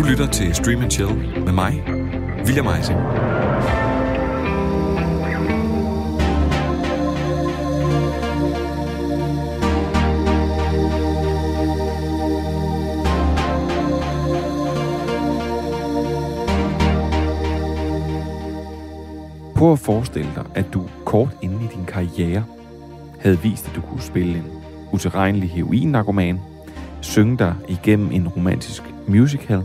Du lytter til Stream and Chill med mig, William Eising. Prøv at forestille dig, at du kort inden i din karriere havde vist, at du kunne spille en utilregnelig heroin-narkoman, synge dig igennem en romantisk musical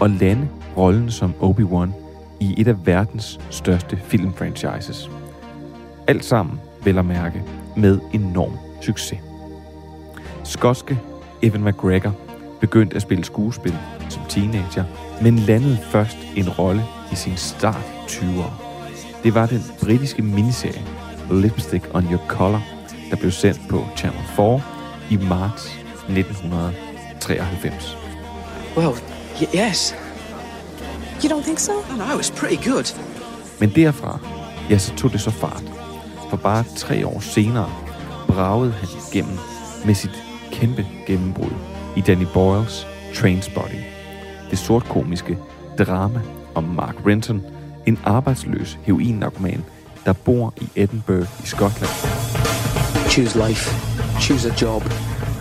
og lande rollen som Obi-Wan i et af verdens største filmfranchises. Alt sammen, vel at mærke, med enorm succes. Skotske Evan McGregor begyndte at spille skuespil som teenager, men landede først en rolle i sin start 20'ere. Det var den britiske miniserie Lipstick on Your Collar, der blev sendt på Channel 4 i marts 1993. Well, y- yes. You don't think so? I know, it was pretty good. Men derfra, ja, så tog det så fart. For bare tre år senere bragede han igennem med sit kæmpe gennembrud i Danny Boyles Trainspotting. Det sortkomiske drama om Mark Renton, en arbejdsløs heroin-narkoman, der bor i Edinburgh i Skotland. Choose life. Choose a job.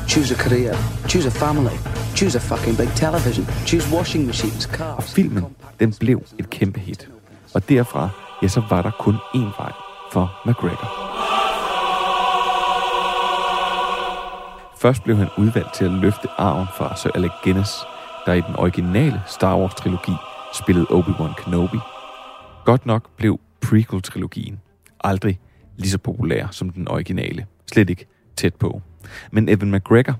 Choose a career. Choose a family. Choose a fucking big television. Choose washing machines, Og cars. filmen, den blev et kæmpe hit. Og derfra, ja, så var der kun én vej for McGregor. Først blev han udvalgt til at løfte arven fra Sir Alec Guinness, der i den originale Star Wars-trilogi spillede Obi-Wan Kenobi. Godt nok blev prequel-trilogien aldrig lige så populær som den originale. Slet ikke tæt på. Men Evan McGregor,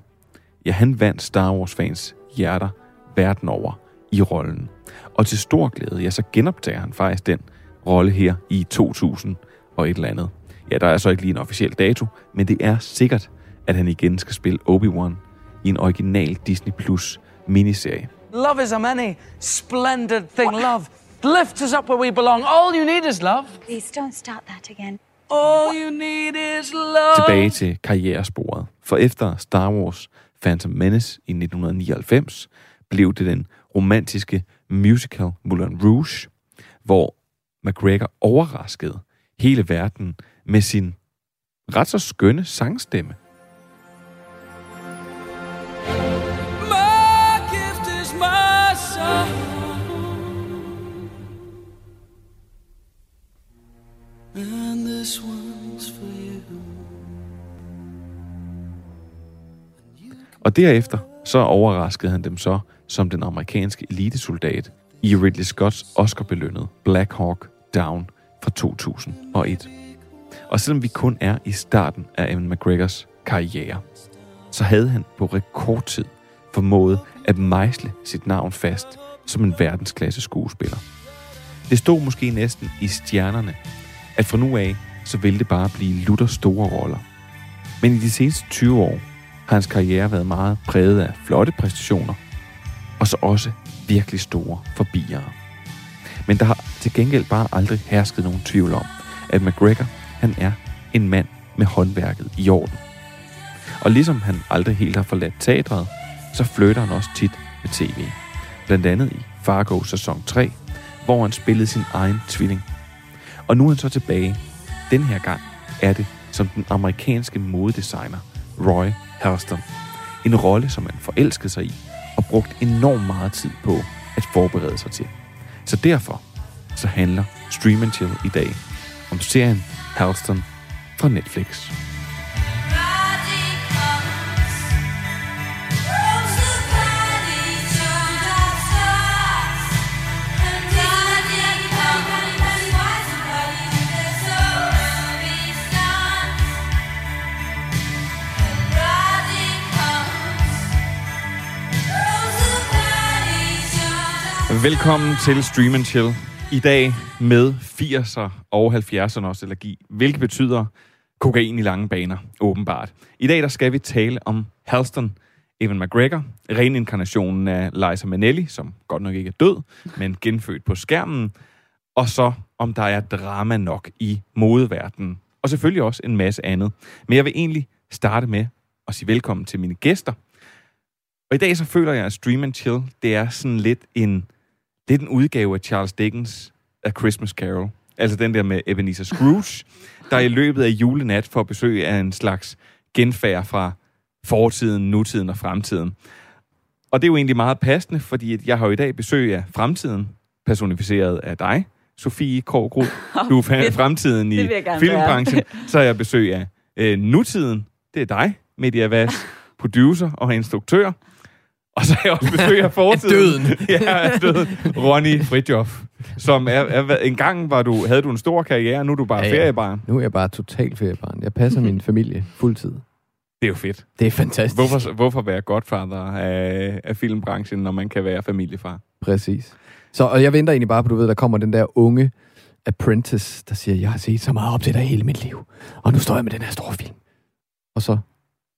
ja, han vandt Star Wars-fans hjerter verden over i rollen. Og til stor glæde, ja, så genoptager han faktisk den rolle her i 2000 og et eller andet. Ja, der er så ikke lige en officiel dato, men det er sikkert, at han igen skal spille Obi-Wan i en original Disney Plus miniserie. Love is a many splendid thing. Love lifts us up where we belong. All you need is love. Please don't start that again. All you need is love. Tilbage til karrieresporet. For efter Star Wars Phantom Menace i 1999 blev det den romantiske musical Moulin Rouge, hvor McGregor overraskede hele verden med sin ret så skønne sangstemme. My song. And this one Og derefter så overraskede han dem så som den amerikanske elitesoldat i Ridley Scotts Oscar-belønnede Black Hawk Down fra 2001. Og selvom vi kun er i starten af Evan McGregors karriere, så havde han på rekordtid formået at mejsle sit navn fast som en verdensklasse skuespiller. Det stod måske næsten i stjernerne, at fra nu af, så ville det bare blive lutter store roller. Men i de seneste 20 år har hans karriere været meget præget af flotte præstationer, og så også virkelig store forbiere. Men der har til gengæld bare aldrig hersket nogen tvivl om, at McGregor, han er en mand med håndværket i orden. Og ligesom han aldrig helt har forladt teatret, så flytter han også tit med tv. Blandt andet i Fargo sæson 3, hvor han spillede sin egen tvilling. Og nu er han så tilbage. Den her gang er det som den amerikanske modedesigner Roy Halston. En rolle, som han forelskede sig i og brugt enormt meget tid på at forberede sig til. Så derfor så handler Stream Chill i dag om serien Halston fra Netflix. Velkommen til Stream and Chill. I dag med 80'er og 70'er nostalgi, hvilket betyder kokain i lange baner, åbenbart. I dag der skal vi tale om Halston, Evan McGregor, reinkarnationen af Liza Minnelli, som godt nok ikke er død, men genfødt på skærmen, og så om der er drama nok i modeverdenen, og selvfølgelig også en masse andet. Men jeg vil egentlig starte med at sige velkommen til mine gæster. Og i dag så føler jeg, at Stream and Chill, det er sådan lidt en, lidt en udgave af Charles Dickens af Christmas Carol. Altså den der med Ebenezer Scrooge, der i løbet af julenat får besøg af en slags genfærd fra fortiden, nutiden og fremtiden. Og det er jo egentlig meget passende, fordi jeg har jo i dag besøg af fremtiden, personificeret af dig, Sofie Kårgrud. Du er fedt. fremtiden i Det filmbranchen. Så har jeg besøg af øh, nutiden. Det er dig, Media Vas, producer og instruktør. Og så har jeg også besøg af fortiden. døden. ja, døden. Ronny Fridjof. Som er, er, en gang var du, havde du en stor karriere, nu er du bare Ja, ja, feriebarn. Nu er jeg bare totalt feriebarn. Jeg passer min familie fuldtid. Det er jo fedt. Det er fantastisk. Hvorfor, hvorfor være godfather af, af filmbranchen, når man kan være familiefar? Præcis. Så, og jeg venter egentlig bare på, du ved, der kommer den der unge apprentice, der siger, jeg har set så meget op til dig hele mit liv, og nu står jeg med den her store film. Og så,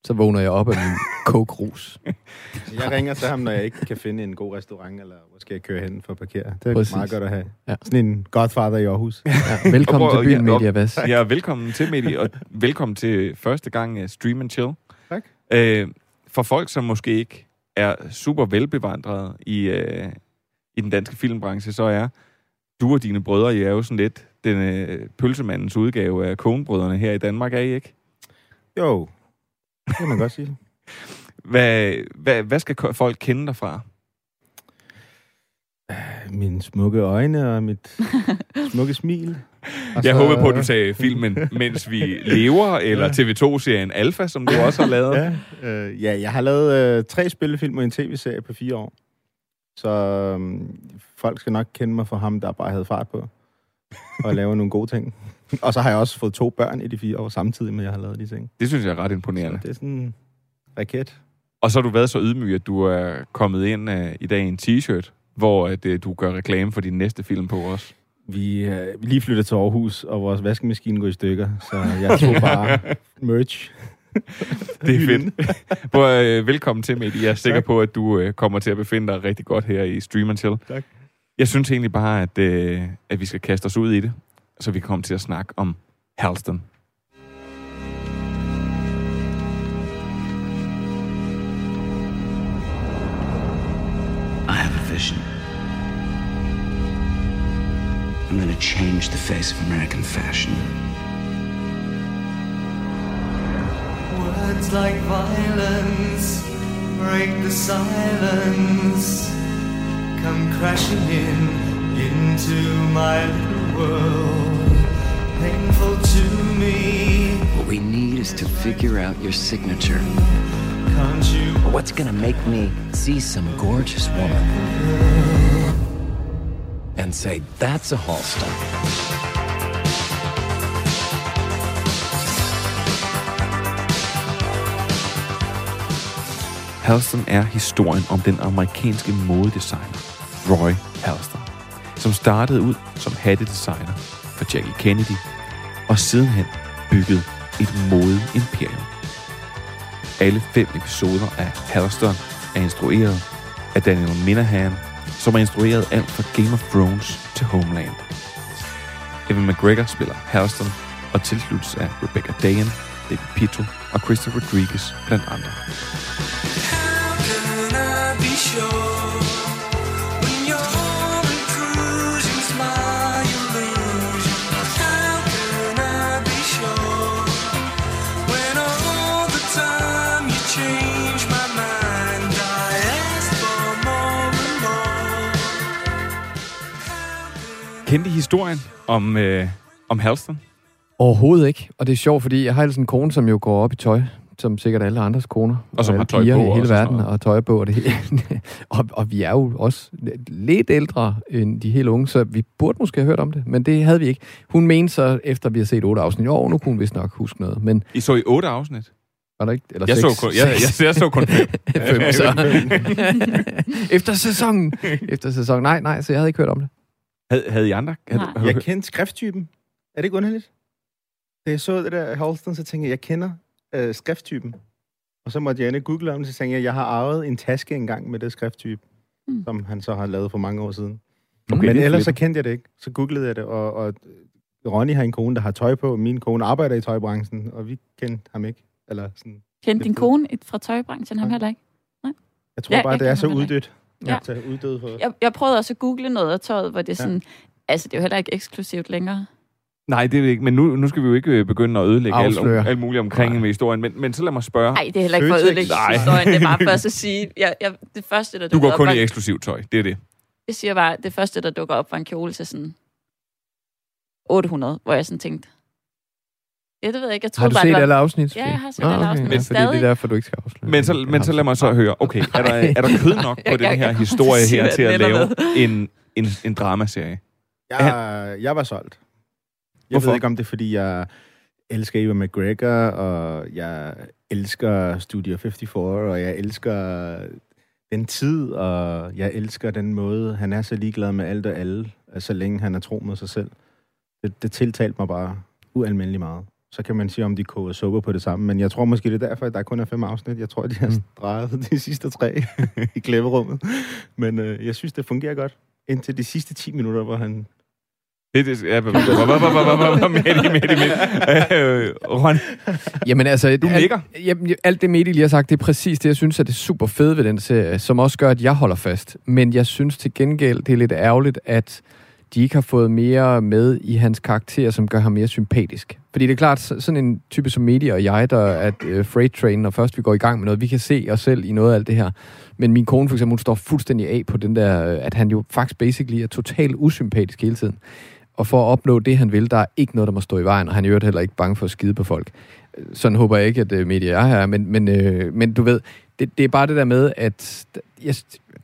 så vågner jeg op af min coke-rus. Jeg ringer til ham, når jeg ikke kan finde en god restaurant, eller hvor skal jeg køre hen for at parkere. Det er Præcis. Meget godt at have. Ja. Sådan en godfather i Aarhus. Ja, velkommen prøv- til byen, ja, Media Vas. Ja, velkommen til, Medi, og velkommen til første gang af Stream and Chill. Tak. Øh, for folk, som måske ikke er super velbevandrede i, øh, i den danske filmbranche, så er du og dine brødre, I er jo sådan lidt den øh, pølsemandens udgave af Konebrødrene her i Danmark, er I ikke? Jo, det kan man godt sige. Hvad, hvad, hvad skal folk kende dig fra? Mine smukke øjne og mit smukke smil. Og Jeg så- håbede på, at du sagde filmen Mens vi lever, eller TV2-serien Alpha, som du også har lavet. Ja, øh, ja, jeg har lavet øh, tre spillefilm og en tv-serie på fire år. Så øh, folk skal nok kende mig for ham, der bare havde fart på. Og lave nogle gode ting. Og så har jeg også fået to børn i de fire år, samtidig med, at jeg har lavet de ting. Det synes jeg er ret Så imponerende. det er sådan en raket. Og så har du været så ydmyg, at du er kommet ind uh, i dag i en t-shirt, hvor at, uh, du gør reklame for din næste film på os. Vi er vi lige flyttet til Aarhus, og vores vaskemaskine går i stykker, så jeg tog bare merch. Det er fedt. Hvor, uh, velkommen til, Mette. Jeg er sikker Tak. på, at du uh, kommer til at befinde dig rigtig godt her i Stream Chill. Tak. Jeg synes egentlig bare, at, uh, at vi skal kaste os ud i det, så vi kommer til at snakke om Halston. I have a vision. I'm going to change the face of American fashion. Words like violence break the silence, come crashing in into my little world. Painful to me, What we need is to figure out your signature. can't you? What's gonna make me see some gorgeous woman and say, that's a Halston? Halston er historien om den amerikanske modedesigner Roy Halston, som startede ud som hattedesigner for Jackie Kennedy, og sidenhen byggede et modeimperium. Alle fem episoder af Halston er instrueret af Daniel Minahan, som har instrueret alt fra Game of Thrones til Homeland. Evan McGregor spiller Halston og tilsluttes af Rebecca Dayan, David Pito og Christopher Rodriguez blandt andre. How can I be sure Kendte historien om, øh, om Halston? Overhovedet ikke. Og det er sjovt, fordi jeg har ellers en kone, som jo går op i tøj, som sikkert alle andres koner. Og som alle har tøj på i hele og verden, og tøj på og det hele. og, og vi er jo også lidt ældre end de helt unge, så vi burde måske have hørt om det, men det havde vi ikke. Hun mente så, efter vi har set otte afsnit, jo, nu kunne hun vist nok huske noget, men I så i otte afsnit? var der ikke? Eller Jeg seks, så kun, jeg, jeg, jeg så kun fem. fem, så. efter sæsonen. Efter sæsonen. Nej, nej, så jeg havde ikke hørt om det. Havde, havde I andre? Havde, Nej. havde, Jeg kendte skrifttypen. Er det ikke underligt? Da jeg så det der Halston, så tænkte jeg, jeg kender øh, skrifttypen. Og så måtte jeg inde google om det, så tænkte jeg, jeg har arvet en taske engang med det skrifttype, Mm. som han så har lavet for mange år siden. Okay, Men er ellers så kendte jeg det ikke. Så googlede jeg det, og, og Ronny har en kone, der har tøj på. Min kone arbejder i tøjbranchen, og vi kendte ham ikke. Eller sådan. Kendte din kone et- fra tøjbranchen ham heller ikke? Jeg tror Ja, bare, jeg det er så uddødt. Ja. Ja. Så uddød for. Jeg, jeg prøvede også at google noget af tøjet, hvor det er Ja. sådan... Altså, det er jo heller ikke eksklusivt længere. Nej, det er det ikke. Men nu, nu skal vi jo ikke øh, begynde at ødelægge alt, alt muligt omkring Nej. med historien. Men, men så lad mig spørge. Nej, det er heller ikke for at ødelægge Nej. historien. Det er bare for at sige... Jeg, jeg, det første, der Du går dukker kun op, i var, eksklusivt tøj. Det er det. Jeg siger bare, det første, der dukker op, var en kjole til sådan 800, hvor jeg sådan tænkte... Ja, det ved jeg ikke. Jeg Har troede du bare, set var... alle afsnit? Ja, jeg har set alle okay. afsnit, Ja, men fordi det er derfor, du ikke skal afsløre. Men så, men så lad mig så høre. Okay, er der, er der kød nok på den her historie her til at lave en, en, en dramaserie? Jeg, jeg var solgt. Jeg Hvorfor? ved ikke, om det er, fordi jeg elsker Ewan McGregor, og jeg elsker Studio 54, og jeg elsker den tid, og jeg elsker den måde, han er så ligeglad med alt og alle, altså, så længe han er tro mod sig selv. Det, det tiltalte mig bare ualmindeligt meget så kan man sige, om de koger suppe på det samme. Men jeg tror måske, det er derfor, at der kun er fem afsnit. Jeg tror, de har drejet de sidste tre i klæverummet. Men øh, jeg synes, det fungerer godt. Indtil de sidste 10 minutter, hvor han... Det er ja, Mette, Mette, Mette. Ron. Jamen altså... Du nikker. Jamen, alt det, Mette lige har sagt, det er præcis det, jeg synes, at det er super fedt ved den serie, som også gør, at jeg holder fast. Men jeg synes til gengæld, det er lidt ærgerligt, at de ikke har fået mere med i hans karakter, som gør ham mere sympatisk. Fordi det er klart, sådan en type som Medi og jeg, der er uh, øh, freight train, når først vi går i gang med noget, vi kan se os selv i noget af alt det her. Men min kone for eksempel, hun står fuldstændig af på den der, øh, at han jo faktisk basically er totalt usympatisk hele tiden. Og for at opnå det, han vil, der er ikke noget, der må stå i vejen, og han er heller ikke bange for at skide på folk. Sådan håber jeg ikke, at øh, uh, media er her, men, men, øh, men du ved, det, det er bare det der med, at jeg,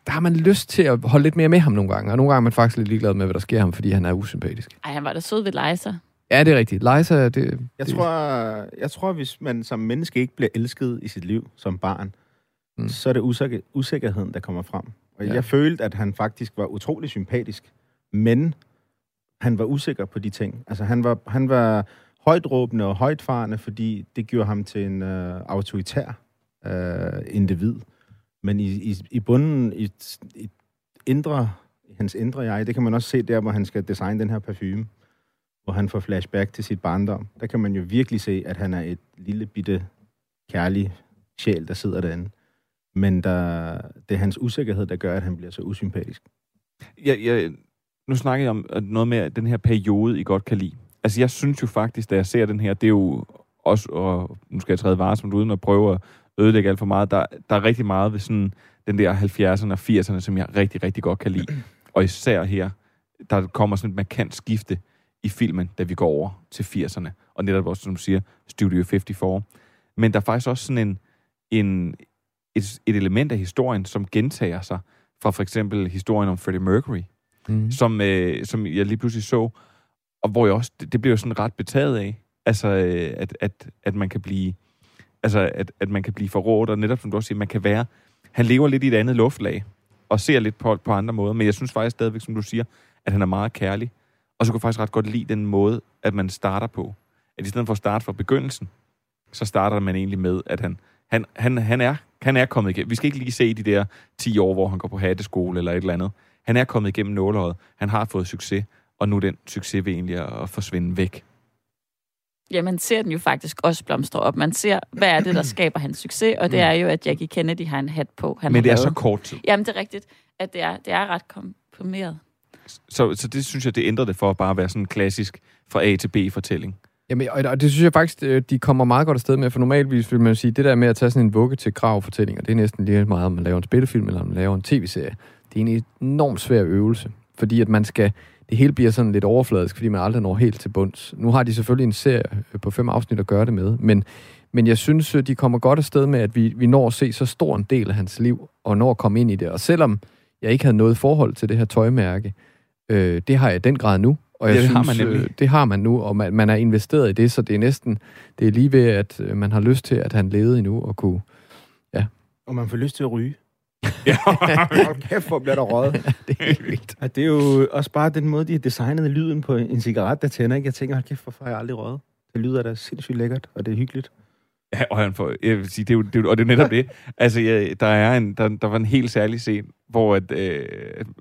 der har man lyst til at holde lidt mere med ham nogle gange, og nogle gange er man faktisk lidt ligeglad med, hvad der sker ham, fordi han er usympatisk. Ej, han var da sød ved Liza. Ja, det er rigtigt. Liza, det... Jeg det, tror, jeg tror, hvis man som menneske ikke bliver elsket i sit liv som barn, Mm. så er det usikker, usikkerheden, der kommer frem. Og Ja. ja. jeg følte, at han faktisk var utrolig sympatisk, men han var usikker på de ting. Altså, han var, han var højtråbende og højtfarende, fordi det gjorde ham til en øh, autoritær øh, individ. Men i, i, i bunden, i, i indre, hans indre jeg, det kan man også se der, hvor han skal designe den her parfume, hvor han får flashback til sit barndom. Der kan man jo virkelig se, at han er et lille bitte kærlig sjæl, der sidder derinde. Men der, det er hans usikkerhed, der gør, at han bliver så usympatisk. jeg, jeg, nu snakker jeg om at noget med den her periode, I godt kan lide. Altså, jeg synes jo faktisk, da jeg ser den her, det er jo også, og nu skal jeg træde varsomt uden at prøve at ødelægge alt for meget, der, der er rigtig meget ved sådan den der 70'erne og 80'erne, som jeg rigtig, rigtig godt kan lide. Og især her, der kommer sådan et markant skifte i filmen, da vi går over til 80'erne. Og netop også, som du siger, Studio 54. Men der er faktisk også sådan en, en, et, et element af historien, som gentager sig fra for eksempel historien om Freddie Mercury, mm. som, øh, som jeg lige pludselig så, og hvor jeg også, det, det blev jeg sådan ret betaget af, altså, øh, at, at, at man kan blive, altså, at, at man kan blive forrådt, og netop som du også siger, man kan være, han lever lidt i et andet luftlag, og ser lidt på, på andre måder, men jeg synes faktisk stadigvæk, som du siger, at han er meget kærlig, og så kan jeg faktisk ret godt lide den måde, at man starter på. At i stedet for at starte fra begyndelsen, så starter man egentlig med, at han, han, han, han, er, han er kommet igennem. Vi skal ikke lige se de der 10 år, hvor han går på hatteskole eller et eller andet. Han er kommet igennem nåløjet. Han har fået succes, og nu er den succes ved egentlig at forsvinde væk. Ja, man ser den jo faktisk også blomstre op. Man ser, hvad er det, der skaber hans succes, og det er jo, at Jackie Kennedy har en hat på. Han Men det er så kort tid. Jamen, det er rigtigt, at det er, det er ret komprimeret. Så, så det synes jeg, det ændrer det for at bare være sådan en klassisk fra A til B-fortælling. Jamen, og, og det synes jeg faktisk, øh, de kommer meget godt afsted med, for normalvis vil man jo sige, det der med at tage sådan en vugge til grav fortælling, og det er næsten lige meget, om man laver en spillefilm, eller om man laver en tv-serie. Det er en enormt svær øvelse, fordi at man skal, det hele bliver sådan lidt overfladisk, fordi man aldrig når helt til bunds. Nu har de selvfølgelig en serie øh, på fem afsnit at gøre det med, men, men jeg synes, øh, de kommer godt afsted med, at vi, vi når at se så stor en del af hans liv, og når at komme ind i det. Og selvom jeg ikke havde noget forhold til det her tøjmærke, øh, det har jeg i den grad nu, og jeg Ja, det synes, har man nemlig. øh, det har man nu, og man, man er investeret i det, så det er næsten, det er lige ved, at man har lyst til, at han levede endnu, og kunne... Og man får lyst til at ryge. Ja. Hold kæft, hvor bliver der røget. det er helt vildt. Og det er jo også bare den måde, de har designet lyden på en cigaret, der tænder. Ikke? Jeg tænker, hold kæft, hvorfor har jeg aldrig røget? Det lyder da sindssygt lækkert, og det er hyggeligt. Ja, og han får, jeg vil sige, det er jo, det er, jo- og det er netop det. Altså, ja, der, er en, der, der var en helt særlig scene, hvor at, øh,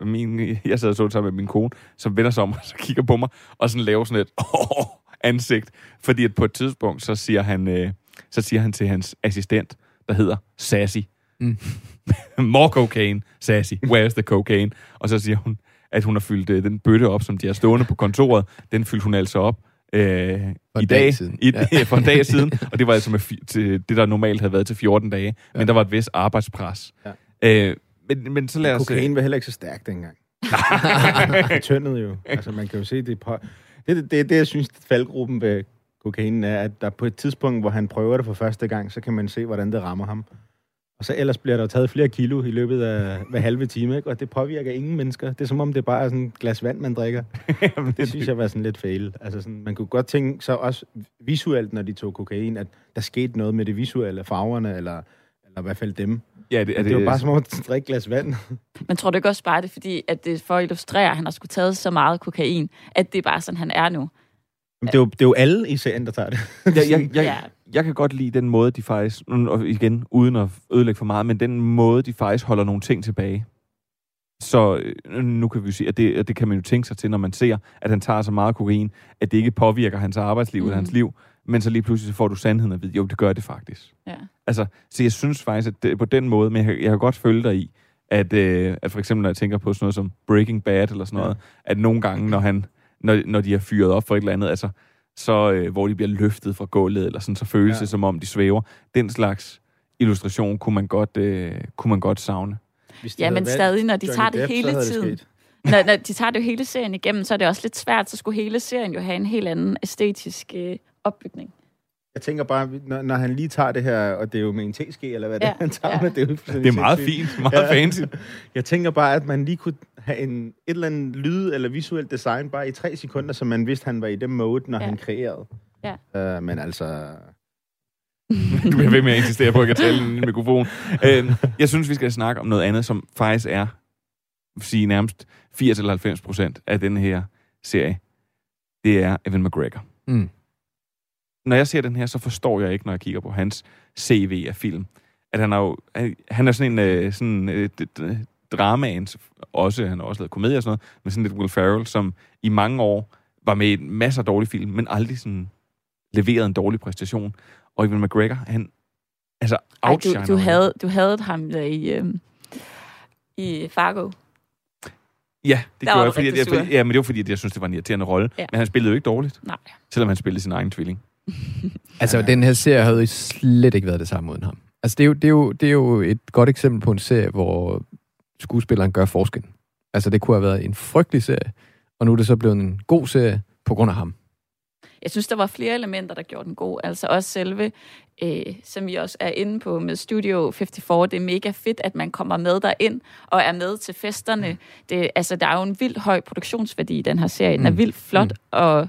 min, jeg sad og så det sammen med min kone, som vender sig om og så kigger på mig, og sådan laver sådan et åh, ansigt. Fordi at på et tidspunkt, så siger han, øh, så siger han til hans assistent, der hedder Sassy, Mm. More cocaine, Sassy. Where's the cocaine? Og så siger hun, at hun har fyldt øh, den bøtte op, som de har stående på kontoret. Den fyldte hun altså op øh, For i dag, dag siden. I, Ja. for en dag siden. Og det var altså med til det, der normalt havde været til 14 dage. Ja. Men der var et vist arbejdspres. Ja. Øh, men, men så lad os... Kokain var heller ikke så stærk dengang. Tyndet jo. Altså, man kan jo se, det på... Det, det, det, det, jeg synes, faldgruppen ved kokainen er, at der på et tidspunkt, hvor han prøver det for første gang, så kan man se, hvordan det rammer ham. Og så ellers bliver der jo taget flere kilo i løbet af hver halve time, ikke? og det påvirker ingen mennesker. Det er som om, det bare er sådan et glas vand, man drikker. det synes jeg var sådan lidt fail. Altså sådan, man kunne godt tænke sig også visuelt, når de tog kokain, at der skete noget med det visuelle, farverne, eller, eller i hvert fald dem. Ja, det, Det, det, det var bare som om at drikke et glas vand. Men tror du ikke også bare, det er fordi, at det er for at illustrere, at han har skulle taget så meget kokain, at det er bare sådan, han er nu? Men det, er jo, det er jo alle i serien, der tager det. jeg, jeg, jeg, Ja. Jeg kan godt lide den måde, de faktisk, og igen, uden at ødelægge for meget, men den måde, de faktisk holder nogle ting tilbage. Så øh, nu kan vi sige, at det, at det kan man jo tænke sig til, når man ser, at han tager så meget kokain, at det ikke påvirker hans arbejdsliv mm. eller hans liv, men så lige pludselig så får du sandheden at vide, jo, det gør det faktisk. Ja. Altså, så jeg synes faktisk, at det, på den måde, men jeg, jeg kan godt følge dig i, at, øh, at for eksempel, når jeg tænker på sådan noget som Breaking Bad eller sådan noget, at nogle gange, når, han, når, når de har fyret op for et eller andet, altså, så, øh, hvor de bliver løftet fra gulvet, eller sådan, så føles Ja. det, som om de svæver. Den slags illustration kunne man godt, øh, kunne man godt savne. Ja, men stadig, når de Johnny tager det Depp, hele det tiden. sket. Når, når de tager det jo hele serien igennem, så er det også lidt svært, så skulle hele serien jo have en helt anden æstetisk øh, opbygning. Jeg tænker bare, når, når han lige tager det her, og det er jo med en teske, eller hvad det Ja, er, han tager ja. med, det er, jo Det er meget fint, meget Ja. fancy. Jeg tænker bare, at man lige kunne have en, et eller andet lyd eller visuelt design bare i tre sekunder, så man vidste, han var i det mode, når Ja. han kreerede. Ja. Uh, men altså... Du bliver ved med at insistere på, at jeg kan tale i en mikrofon. øhm, jeg synes, vi skal snakke om noget andet, som faktisk er sige nærmest 80-90 procent af den her serie. Det er Evan McGregor. Mm. Når jeg ser den her, så forstår jeg ikke, når jeg kigger på hans CV af film, at han er jo, han- er sådan en øh, sådan, øh, dramaen, også, han har også lavet komedier og sådan noget, men sådan lidt Will Ferrell, som i mange år var med i masser af dårlige film, men aldrig sådan leveret en dårlig præstation. Og Evan McGregor, han altså Ej, du, du, havde, du havde ham der i, øh, i Fargo. Ja, det Der gjorde var jeg, fordi, jeg, sur. ja, men det var fordi, jeg synes, det var en irriterende rolle. Ja. Men han spillede jo ikke dårligt, Nej. selvom han spillede sin egen tvilling. Altså, den her serie havde jo slet ikke været det samme uden ham. Altså, det er, jo, det, er jo, det er jo et godt eksempel på en serie, hvor skuespilleren gør forskel. Altså, det kunne have været en frygtelig serie, og nu er det så blevet en god serie på grund af ham. Jeg synes, der var flere elementer, der gjorde den god. Altså også selve, øh, som vi også er inde på med Studio 54. Det er mega fedt, at man kommer med derind og er med til festerne. Det, altså, der er jo en vild høj produktionsværdi i den her serie. Den er Mm. vildt flot Mm. og,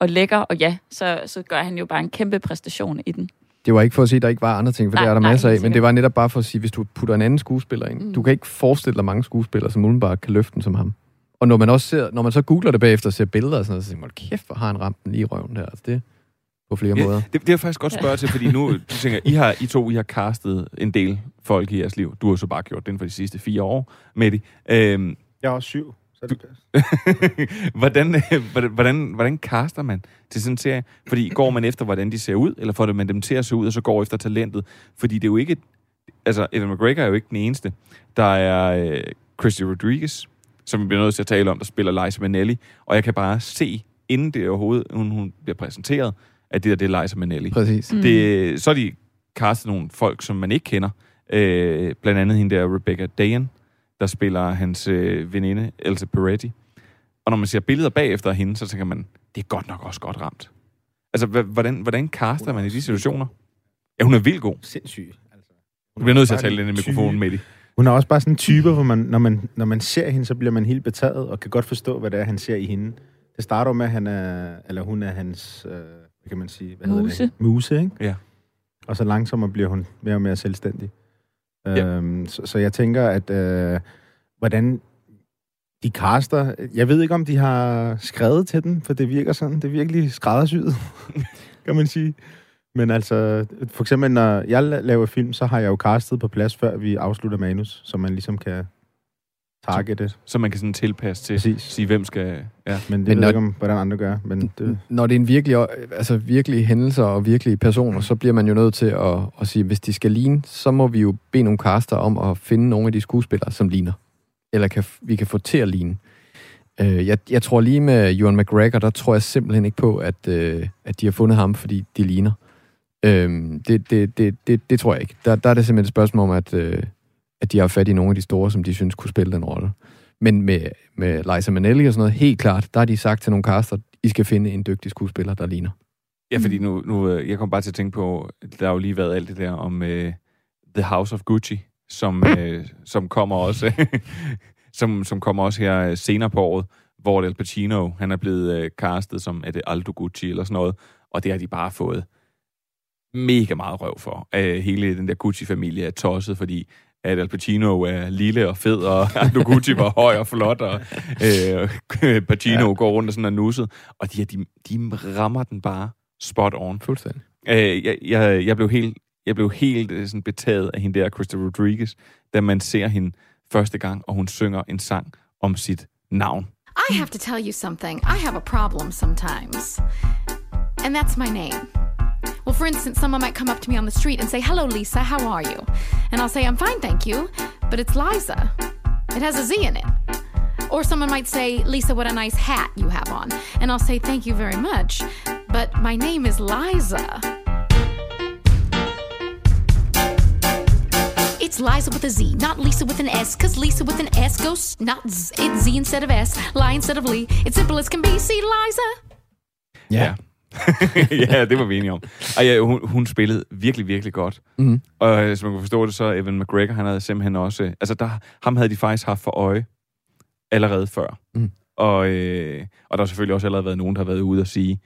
og lækker, og ja, så, så gør han jo bare en kæmpe præstation i den. Det var ikke for at sige, at der ikke var andre ting, for Nej, det er der nej, masser af, men det var netop bare for at sige, hvis du putter en anden skuespiller ind, Mm. du kan ikke forestille dig mange skuespillere, som udenbart kan løfte den som ham. Og når man også ser, når man så googler det bagefter og ser billeder og sådan noget, så tænker man, kæft, hvor har han ramt den lige i røven der. Altså det er på flere Ja, måder. det, det jeg faktisk godt spørge til, fordi nu du tænker, I, har, I to I har castet en del folk i jeres liv. Du har så bare gjort den for de sidste fire år, Mette. Øhm, Jeg er også syv, så det passer. hvordan, øh, hvordan, hvordan, hvordan caster man til sådan en serie? Fordi går man efter, hvordan de ser ud, eller får man dem til at se ud, og så går efter talentet? Fordi det er jo ikke... Altså, Evan McGregor er jo ikke den eneste. Der er øh, Christy Rodriguez, som vi bliver nødt til at tale om, der spiller Liza Minnelli. Og jeg kan bare se, inden det overhovedet, hun, hun bliver præsenteret, at det der, det er Liza Minnelli. Præcis. Mm. Det, så er de castet nogle folk, som man ikke kender. Øh, blandt andet hende der Rebecca Dayan, der spiller hans øh, veninde, Elsa Peretti. Og når man ser billeder bagefter af hende, så tænker man, det er godt nok også godt ramt. Altså, hvordan, hvordan caster man i de situationer? Ja, hun er vildt god. Sindssyg. Altså. Du bliver nødt til at tale ind i mikrofonen, Mette. Hun er også bare sådan en type, hvor man, når, man, når man ser hende, så bliver man helt betaget, og kan godt forstå, hvad det er, han ser i hende. Det starter med, at han er, eller hun er hans, øh, hvad kan man sige? Hvad Muse. Hedder det? Muse, ikke? Ja. Og så langsommere bliver hun mere og mere selvstændig. Ja. Øhm, så, så jeg tænker, at øh, hvordan de caster... Jeg ved ikke, om de har skrevet til den, for det virker sådan. Det er virkelig skræddersyet, kan man sige. Men altså, for eksempel, når jeg laver film, så har jeg jo castet på plads, før vi afslutter manus, så man ligesom kan targetet. Så man kan sådan tilpasse til, Præcis. sige, hvem skal... Ja. Men det Men ved når- jeg ikke, om, hvordan andre gør. Men det, Når det er en virkelig, altså virkelige hændelser og virkelige personer, så bliver man jo nødt til at, at sige, hvis de skal ligne, så må vi jo bede nogle caster om at finde nogle af de skuespillere, som ligner. Eller kan, vi kan få til at ligne. Øh, jeg, jeg tror lige med Ewan McGregor, der tror jeg simpelthen ikke på, at, øh, at de har fundet ham, fordi de ligner. Øh, det, det, det, det, det tror jeg ikke. Der, der er det simpelthen et spørgsmål om, at, øh, at de har fat i nogle af de store, som de synes kunne spille den rolle. Men med, med Liza Minnelli og sådan noget, helt klart, der har de sagt til nogle kaster, I skal finde en dygtig skuespiller, der ligner. Ja, fordi nu, nu øh, jeg kom bare til at tænke på, der har jo lige været alt det der om uh, The House of Gucci, som, uh, som kommer også som, som kommer også her senere på året, hvor Al Pacino, han er blevet uh, castet som, er det Aldo Gucci eller sådan noget, og det har de bare fået mega meget røv for. Uh, hele den der Gucci-familie er tosset, fordi at Al Pacino er lille og fed, og Aldo Gucci var høj og flot, og øh, Pacino ja. går rundt og sådan er nusset. Og de, her, de, de rammer den bare spot on. Fuldstændig. Øh, jeg, jeg, jeg blev helt, jeg blev helt øh, sådan betaget af hende der, Krista Rodriguez, da man ser hende første gang, og hun synger en sang om sit navn. I have to tell you something. I have a problem sometimes. And that's my name. Well, for instance, someone might come up to me on the street and say, Hello, Lisa, how are you? And I'll say, I'm fine, thank you. But it's Liza. It has a Z in it. Or someone might say, Lisa, what a nice hat you have on. And I'll say, Thank you very much. But my name is Liza. It's Liza with a Z, not Lisa with an S, cause Lisa with an S goes not Z, it's Z instead of S, Lie instead of Lee. It's simple as can be. See, Liza? Ja. ja, det var vi enige om. Og ja, hun, hun spillede virkelig, virkelig godt. Mhm. Og øh, som man kan forstå det, så Evan McGregor, han havde simpelthen også... øh, Altså, der, ham havde de faktisk haft for øje allerede før. Mhm. Og, øh, og der har selvfølgelig også allerede været nogen, der har været ude og sige,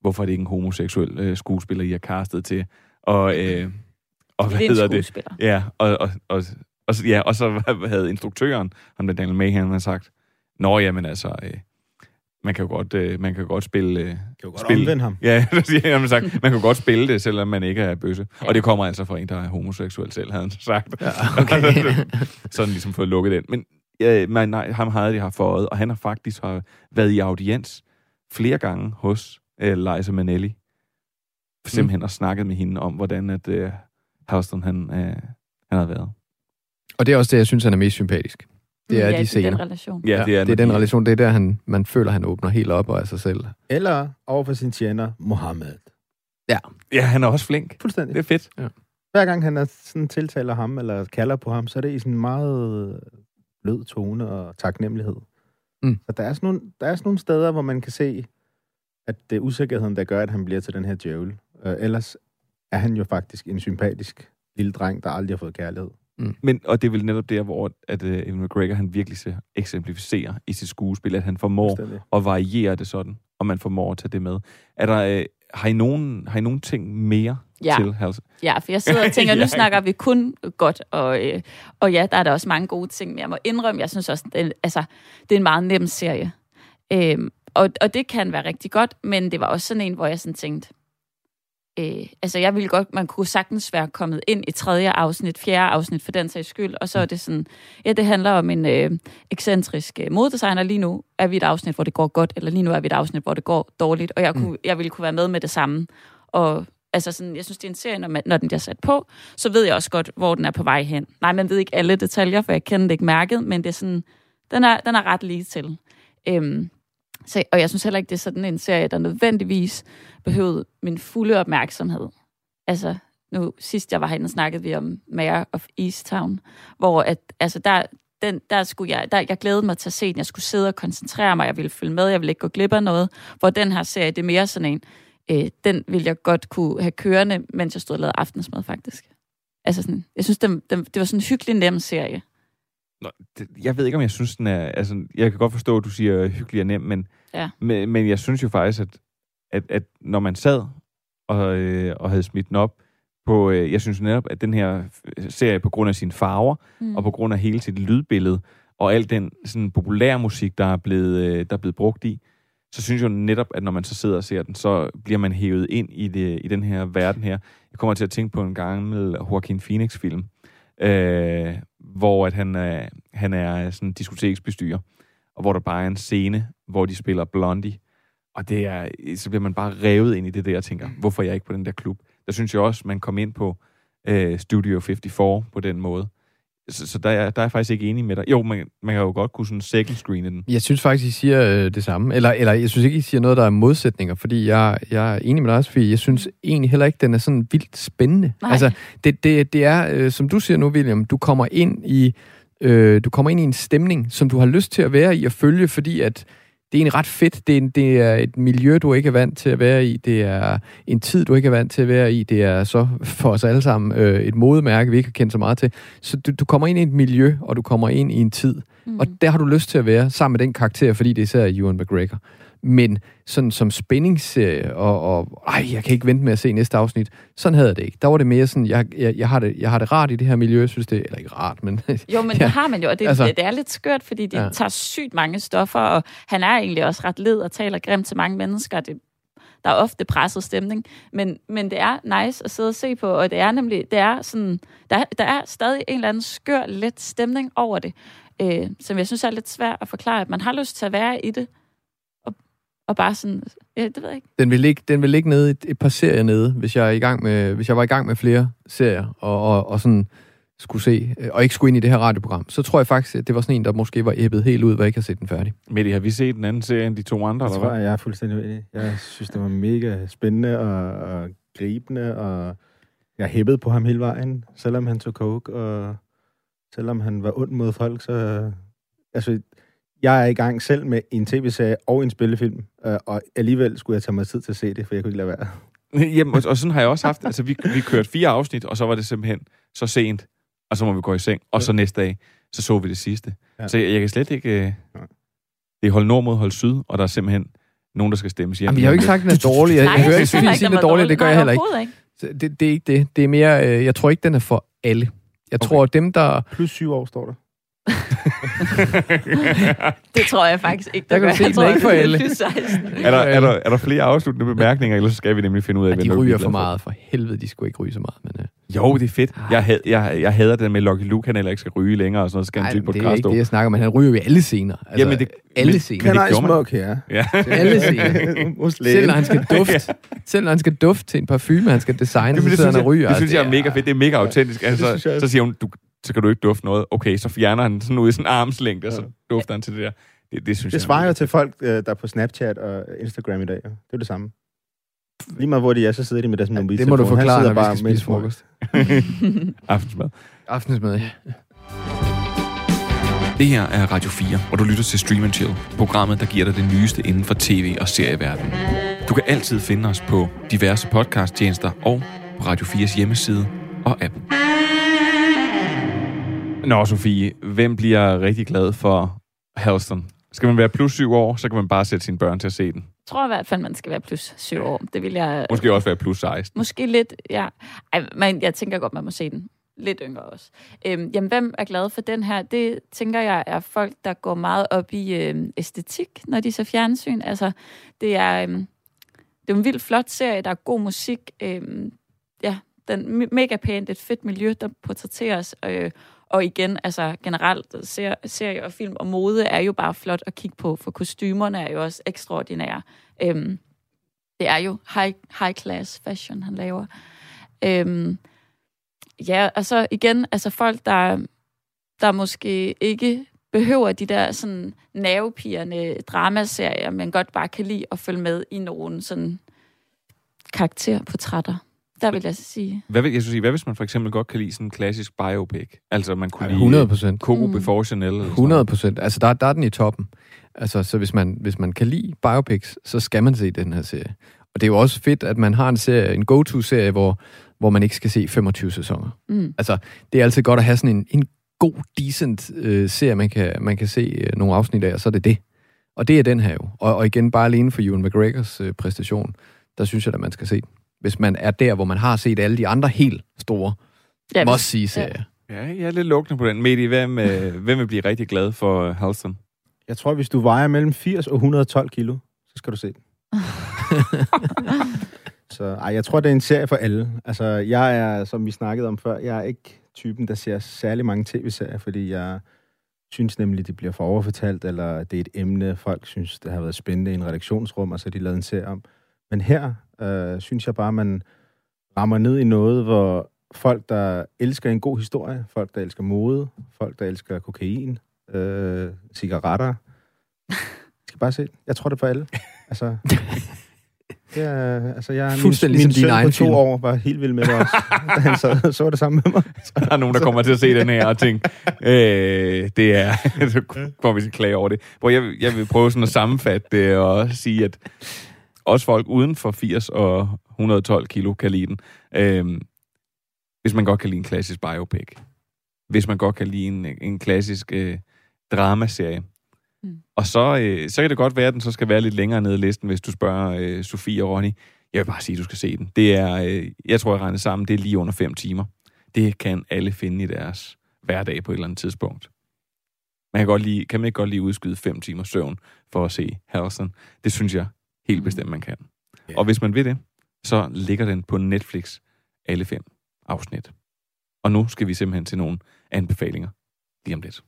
hvorfor er det ikke en homoseksuel øh, skuespiller, I har castet til? Og, øh, og hvad Det er en hedder det? Ja, og, og, og, og, ja, og så havde instruktøren, ham der Daniel Mayhem, han sagt, Nå, jamen altså, øh, man kan jo godt, øh, man kan godt spille... Øh, kan jo godt omvende ham. Ja, det siger han sagt. Man kan jo godt spille det, selvom man ikke er bøsse. Og det kommer altså fra en, der er homoseksuel selv, havde han sagt. Ja, okay. Sådan ligesom fået lukket den. Men ja, men nej, ham havde de for øjet, og han har faktisk har været i audiens flere gange hos øh, Liza Minnelli. Simpelthen og snakket med hende om, hvordan at øh, Houston han, øh, han havde været. Og det er også det, jeg synes, han er mest sympatisk. Det er ja, de det er scener. den relation. Ja, det er, det er den de- relation, det er der, han, man føler, han åbner helt op og er sig selv. Eller over for sin tjener, Mohammed. Ja. Ja, han er også flink. Fuldstændig. Det er fedt. Ja. Hver gang han er sådan tiltaler ham, eller kalder på ham, så er det i sådan en meget blød tone og taknemmelighed. Mm. Så der er, sådan nogle, der er sådan nogle steder, hvor man kan se, at det er usikkerheden, der gør, at han bliver til den her djævel. Uh, ellers er han jo faktisk en sympatisk lille dreng, der aldrig har fået kærlighed. Men, og det er vel netop der, hvor at, uh, Evan McGregor, han virkelig ser, eksemplificerer i sit skuespil, at han formår Fuldstændig. at variere det sådan, og man formår at tage det med. Er der, uh, har, I nogen, har I nogen ting mere Ja. til Hals? Ja, for jeg sidder og tænker, Ja. nu snakker vi kun godt, og, øh, og ja, der er der også mange gode ting, men jeg må indrømme, jeg synes også, det, altså, det er en meget nem serie. Øhm, og, og det kan være rigtig godt, men det var også sådan en, hvor jeg sådan tænkte, øh, altså jeg ville godt, man kunne sagtens være kommet ind i tredje afsnit, fjerde afsnit for den sags skyld, og så er det sådan, ja, det handler om en øh, ekscentrisk øh, modedesigner. Lige nu er vi et afsnit, hvor det går godt, eller lige nu er vi et afsnit, hvor det går dårligt, og jeg, kunne, mm. jeg ville kunne være med med det samme. Og altså sådan, jeg synes, det er en serie, når, man, når den bliver sat på, så ved jeg også godt, hvor den er på vej hen. Nej, man ved ikke alle detaljer, for jeg kender det ikke mærket, men det er sådan, den er, den er ret lige til. Øhm, så, og jeg synes heller ikke, det er sådan en serie, der nødvendigvis behøvede min fulde opmærksomhed. Altså, nu sidst jeg var herinde, snakkede vi om Mayor of Easttown, hvor at, altså der, den, der skulle jeg, der, jeg glædede mig til at se den. Jeg skulle sidde og koncentrere mig, jeg ville følge med, jeg ville ikke gå glip af noget. Hvor den her serie, det er mere sådan en, øh, den ville jeg godt kunne have kørende, mens jeg stod og lavede aftensmad, faktisk. Altså sådan, jeg synes, den, den, det var sådan en hyggelig nem serie. Nå, det, jeg ved ikke, om jeg synes, den er... Altså, jeg kan godt forstå, at du siger hyggelig og nem, men, Ja. men, men jeg synes jo faktisk, at, at, at når man sad og, øh, og havde smidt den op på... Øh, jeg synes netop, at den her serie, på grund af sine farver, Mm. og på grund af hele sit lydbillede, og al den sådan, populære musik, der er, blevet, øh, der er blevet brugt i, så synes jeg jo netop, at når man så sidder og ser den, så bliver man hævet ind i, det, i den her verden her. Jeg kommer til at tænke på en gammel Joaquin Phoenix-film, øh, hvor at han, er, han er sådan en diskoteksbestyrer, og hvor der bare er en scene, hvor de spiller Blondie, og det er, så bliver man bare revet ind i det der, og tænker, hvorfor er jeg ikke på den der klub? Der synes jeg også, man kom ind på øh, Studio 54 på den måde. Så, så der, er, der er jeg faktisk ikke enig med dig. Jo, man, man kan jo godt kunne sådan second screene den. Jeg synes faktisk, I siger øh, det samme. Eller, eller jeg synes ikke, I siger noget, der er modsætninger, fordi jeg, jeg er enig med dig, Sofie. Jeg synes egentlig heller ikke, den er sådan vildt spændende. Nej. Altså, det, det, det er, øh, som du siger nu, William, du kommer ind i øh, du kommer ind i en stemning, som du har lyst til at være i og følge, fordi at det er egentlig ret fedt. Det er, en, det er et miljø, du ikke er vant til at være i. Det er en tid, du ikke er vant til at være i. Det er så for os alle sammen øh, et modemærke, vi ikke har kendt så meget til. Så du, du kommer ind i et miljø, og du kommer ind i en tid. Mm. Og der har du lyst til at være sammen med den karakter, fordi det især er Ewan McGregor. Men sådan som spændingsserie, og, og ej, jeg kan ikke vente med at se næste afsnit, sådan havde jeg det ikke. Der var det mere sådan, jeg, jeg, jeg, har, det, jeg har det rart i det her miljø, jeg synes det, eller ikke rart, men... Jo, men ja. det har man jo, og det, Altså- det er lidt skørt, fordi de Ja. tager sygt mange stoffer, og han er egentlig også ret led og taler grimt til mange mennesker. Det, der er ofte presset stemning, men, men det er nice at sidde og se på, og det er nemlig, det er sådan, der, der er stadig en eller anden skør, let stemning over det, øh, som jeg synes er lidt svært at forklare, at man har lyst til at være i det, og bare sådan, ja, det ved jeg ikke. Den vil ligge, den vil ligge nede et, et par serier nede, hvis jeg, er i gang med, hvis jeg var i gang med flere serier, og, og, og sådan skulle se, øh, og ikke skulle ind i det her radioprogram, så tror jeg faktisk, at det var sådan en, der måske var æbbet helt ud, hvor jeg ikke har set den færdig. Mette, har vi set den anden serie end de to andre, Jeg eller tror, hvad? jeg er fuldstændig uenig. Jeg synes, det var mega spændende og, og gribende, og jeg hæppede på ham hele vejen, selvom han tog coke, og selvom han var ond mod folk, så... Altså, jeg er i gang selv med en tv-serie og en spillefilm, øh, og alligevel skulle jeg tage mig tid til at se det, for jeg kunne ikke lade være. Jamen, og, og sådan har jeg også haft, altså vi, vi kørte fire afsnit, og så var det simpelthen så sent, og så må vi gå i seng, og så næste dag, så så vi det sidste. Ja. Så jeg, jeg kan slet ikke... Øh, det er hold nord mod hold syd, og der er simpelthen nogen, der skal stemmes hjem. Jamen, jeg har jo ikke sagt, at den er dårlig. Jeg, Nej, jeg hører ikke sige, den er dårlig, det gør jeg heller ikke. Det, det er ikke det. Det er mere, øh, jeg tror ikke, den er for alle. Jeg tror, at dem, der... Plus syv år, står der. Det tror jeg faktisk ikke, Der kan gør. se, Jeg tror, er ikke for alle. plus 16. er, der, er, der, er der flere afsluttende bemærkninger, ellers skal vi nemlig finde ud af, Ja, hvad de der ryger for meget. For helvede, de skulle ikke ryge så meget. Men, øh, Jo, det er fedt. Jeg, had, jeg, jeg hader det med Lucky Luke, han heller ikke skal ryge længere, og sådan noget, så skal han nej, tykke på et det er ikke det, jeg snakker om, han ryger jo i alle scener. Altså, Jamen, det- alle men- scener. det I smoke her? Ja. Alle scener. Selv når han skal dufte, selv når han skal dufte til en parfume, han skal designe, Jamen, så det sidder han og ryger. det synes jeg er Altså, mega fedt. Det er mega autentisk. Altså, så siger hun, du, så kan du ikke dufte noget. Okay, så fjerner han sådan ud i sådan en armslængde, og så dufter han til det der. Det, det synes Det jeg svarer er jo til folk, øh, der er på Snapchat og Instagram i dag. Det er jo det samme. Lige meget hvor de er, så sidder de med deres Ja, mobiltelefon. det må du Han forklare, sidder når vi bare skal med en spise frokost. Aftensmad. Aftensmad, ja. Det her er Radio 4, hvor du lytter til Stream and Chill, programmet, der giver dig det nyeste inden for tv- og serieverdenen. Du kan altid finde os på diverse podcasttjenester og på Radio 4's hjemmeside og app. Nå, Sofie, hvem bliver rigtig glad for Halston? Skal man være plus syv år, så kan man bare sætte sine børn til at se den. Jeg tror i hvert fald, man skal være plus 7 år. Det vil jeg... Måske også være plus 16. Måske lidt, ja. Ej, men jeg tænker godt, man må se den. Lidt yngre også. Øhm, jamen, hvem er glad for den her? Det tænker jeg er folk, der går meget op i øhm, æstetik, når de ser fjernsyn. Altså, det er, øhm, det er en vildt flot serie, der er god musik. Øhm, ja, den er mega pænt, et fedt miljø, der portrætteres. Øh, og igen, altså generelt, ser, serie og film og mode er jo bare flot at kigge på, for kostymerne er jo også ekstraordinære. Øhm, det er jo high, high class fashion, han laver. Øhm, ja, og så igen, altså folk, der, der måske ikke behøver de der sådan nervepirrende dramaserier, men godt bare kan lide at følge med i nogle sådan karakterportrætter. Der vil jeg sige. Hvad, vil, jeg skulle sige, hvad hvis man for eksempel godt kan lide sådan en klassisk biopic? Altså, man kunne Ej, lide 100 procent. Coco Mm. Before Chanel. eller sådan 100 procent. Altså, der, der er den i toppen. Altså, så hvis man, hvis man kan lide biopics, så skal man se den her serie. Og det er jo også fedt, at man har en serie, en go-to-serie, hvor, hvor man ikke skal se 25 sæsoner. Mm. Altså, det er altid godt at have sådan en, en god, decent øh, serie, man kan, man kan se øh, nogle afsnit af, og så er det det. Og det er den her jo. Og, og igen, bare alene for Ewan McGregors øh, præstation, der synes jeg, at man skal se den. Hvis man er der, hvor man har set alle de andre helt store Ja, must-see-serier. Ja, jeg er lidt lukkende på den. Medi, hvem, øh, hvem vil blive rigtig glad for uh, Halston? Jeg tror, hvis du vejer mellem 80 og 112 kilo, så skal du se den. så ej, jeg tror, det er en serie for alle. Altså, jeg er, som vi snakkede om før, jeg er ikke typen, der ser særlig mange tv-serier, fordi jeg synes nemlig, det bliver for overfortalt, eller det er et emne, folk synes, det har været spændende i en redaktionsrum, og så har de lavet en serie om. Men her øh, synes jeg bare, man rammer ned i noget, hvor folk, der elsker en god historie, folk, der elsker mode, folk, der elsker kokain, øh, cigaretter, skal bare se. Jeg tror, det for alle. Altså, det er, altså jeg, min, Fuldstændig min ligesom din søn på to film. år var helt vild med det også. da han så, så det samme med mig. Der er nogen, der kommer til at se den her og tænke, øh, det er, så får vi sin klage over det. Hvor jeg, vil- jeg vil prøve sådan at sammenfatte det og sige, at også folk uden for 80 og 112 kilo kan lide den. Øh, hvis man godt kan lide en klassisk biopic. Hvis man godt kan lide en, en klassisk øh, dramaserie. Mm. Og så, øh, så kan det godt være, at den så skal være lidt længere nede i listen, hvis du spørger øh, Sofie og Ronny. Jeg vil bare sige, at du skal se den. Det er, øh, jeg tror, jeg regner sammen, det er lige under 5 timer. Det kan alle finde i deres hverdag på et eller andet tidspunkt. Man kan, godt lige, kan man ikke godt lige udskyde 5 timer søvn for at se Harrison? Det synes jeg helt bestemt, man kan. Og hvis man vil det, så ligger den på Netflix alle fem afsnit. Og nu skal vi simpelthen til nogle anbefalinger lige om lidt.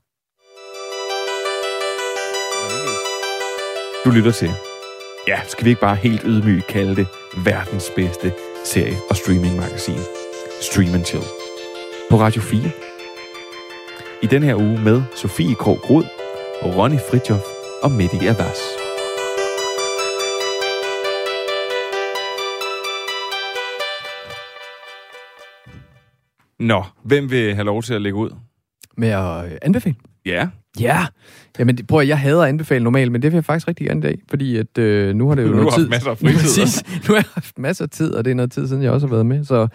Du lytter til, ja, skal vi ikke bare helt ydmygt kalde det verdens bedste serie- og streamingmagasin, Stream and Chill, på Radio 4. I den her uge med Sofie Krog Rud, Ronny Fritjof og Mehdi Abbas. Nå, hvem vil have lov til at lægge ud? Med at øh, anbefale. Ja. Ja. Jamen, det- prøv at, jeg hader at anbefale normalt, men det vil jeg faktisk rigtig gerne i dag, fordi at, øh, nu har det jo Nu har noget du tid. haft masser af fritid. Præcis. Nu har jeg haft masser af tid, og det er noget tid siden, jeg også har været med. Så,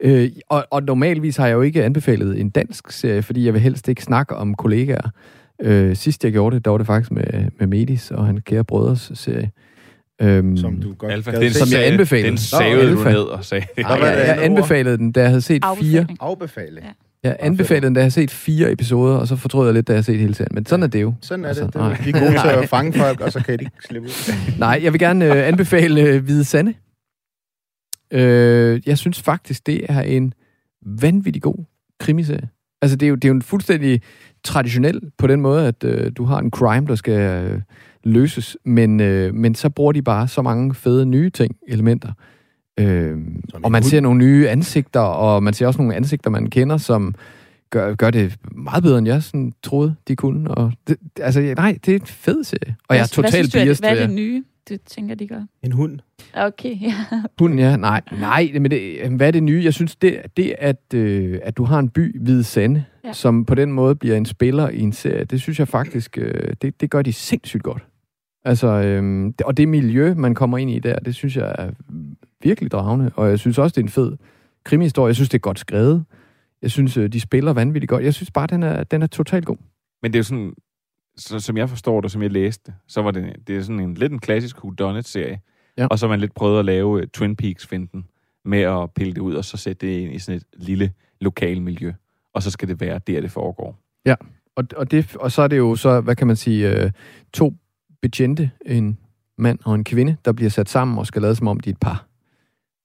øh, og, og normalvis har jeg jo ikke anbefalet en dansk serie, fordi jeg vil helst ikke snakke om kollegaer. Øh, sidst jeg gjorde det, der var det faktisk med, med Medis og han kære brødres serie. Øhm, Som du godt Alfa, den som jeg anbefalede. Den savede du ned og sagde. Nej, jeg, jeg anbefalede den, da jeg havde set fire. Afbefaling. Afbefale. Ja. Jeg anbefalede den, da jeg havde set fire episoder, og så fortrød jeg lidt, da jeg havde set hele serien. Men sådan er det jo. Sådan er Altså, det. det. Vi er gode til at fange folk, og så kan de ikke slippe ud. Nej, jeg vil gerne øh, anbefale øh, Hvide Sande. Øh, jeg synes faktisk, det er en vanvittig god krimiserie. Altså, det er jo, det er jo en fuldstændig traditionel på den måde, at øh, du har en crime, der skal øh, løses, men, øh, men så bruger de bare så mange fede nye ting, elementer. Øh, og man ser nogle nye ansigter, og man ser også nogle ansigter, man kender, som gør, gør det meget bedre, end jeg sådan troede, de kunne. Og det, altså, nej, det er en fed serie. Og jeg er hvad, hvad synes totalt du, er det, biased. hvad er det nye, du tænker, de gør? En hund. Okay, ja. Hunden, ja. Nej, nej men det, hvad er det nye? Jeg synes, det, det at, øh, at du har en by, Hvide Sande, Ja. som på den måde bliver en spiller i en serie, det synes jeg faktisk, øh, det, det gør de sindssygt godt. Altså, øh, det, og det miljø, man kommer ind i der, det synes jeg er virkelig dragende, og jeg synes også, det er en fed krimihistorie. Jeg synes, det er godt skrevet. Jeg synes, øh, de spiller vanvittigt godt. Jeg synes bare, den er, den er totalt god. Men det er jo sådan, så, som jeg forstår det, som jeg læste, så var det, det er sådan en lidt en klassisk whodunit-serie. Ja. Og så har man lidt prøvet at lave uh, Twin Peaks-finden med at pille det ud, og så sætte det ind i sådan et lille lokal miljø. Og så skal det være der, det foregår. Ja, Og, og, det, og så er det jo så, hvad kan man sige, øh, to betjente, en mand og en kvinde, der bliver sat sammen og skal lade som om, de er et par.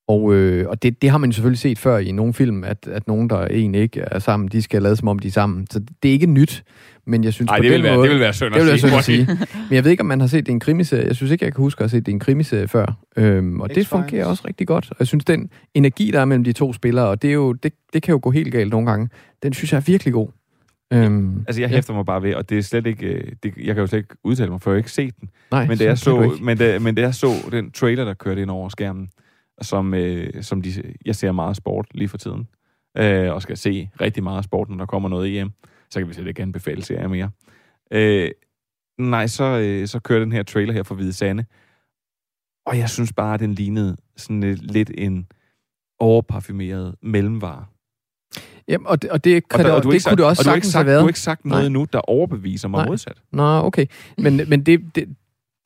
Og, øh, og det, det har man jo selvfølgelig set før i nogle film, at, at nogen, der egentlig ikke er sammen, de skal lade som om, de er sammen. Så det er ikke nyt, men jeg synes Nej, på det den vil, være, måde... det vil være synd det vil være at synd at sige. sige. Men jeg ved ikke, om man har set det i en krimiserie. Jeg synes ikke, jeg kan huske at have set det i en krimiserie før. Øhm, og det fungerer også rigtig godt. Og jeg synes, den energi, der er mellem de to spillere, og det, er jo, det, det kan jo gå helt galt nogle gange, den synes jeg er virkelig god. Øhm, Altså, jeg ja. hæfter mig bare ved, og det er slet ikke... øh, Det, jeg kan jo slet ikke udtale mig, for jeg har ikke set den. Nej, Men da jeg så, men da, men da jeg så den trailer, der kørte ind over skærmen, som, øh, som de, jeg ser meget sport lige for tiden, øh, og skal se rigtig meget sport, når der kommer noget EM, så kan vi slet ikke anbefale serier mere. Øh, nej, så, øh, så kører den her trailer her for Hvide Sande, og jeg synes bare, at den lignede sådan øh, lidt en overparfumeret mellemvare. Jamen, og det, og det, kan der- det, du har det ikke kunne det også og du har ikke sagtens sagt, have været. Du har ikke sagt noget Nej. endnu, der overbeviser mig Nej. modsat. Nå, okay. Men, men det, det,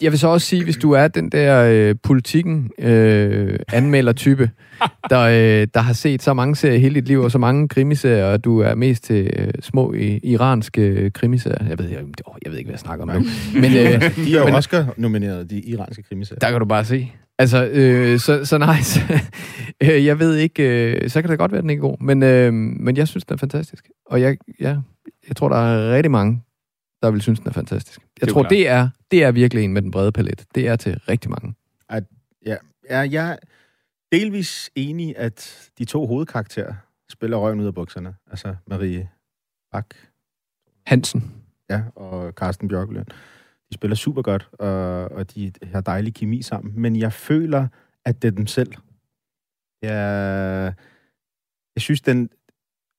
jeg vil så også sige, hvis du er den der øh, politikken øh, anmelder-type, der, øh, der har set så mange serier hele dit liv, og så mange krimiserier, og du er mest til øh, små i, iranske øh, krimiserier. Jeg ved, jeg, åh, jeg ved ikke, hvad jeg snakker om nu. Men øh, De er jo Oscar-nomineret, de iranske krimiserier. der kan du bare se. Altså, øh, så, så nej, så, øh, jeg ved ikke, øh, så kan det godt være, den ikke er god, men, øh, men jeg synes, den er fantastisk. Og jeg, ja, jeg tror, der er rigtig mange, der vil synes, den er fantastisk. Jeg Det tror, det er, det er virkelig en med den brede palet. Det er til rigtig mange. At, ja, ja, jeg er delvis enig, at de to hovedkarakterer spiller røven ud af bukserne. Altså Marie Bak Hansen. ja, og Carsten Bjørklund. De spiller super godt, og, og de har dejlig kemi sammen. Men jeg føler, at det er dem selv. Jeg, jeg synes, den...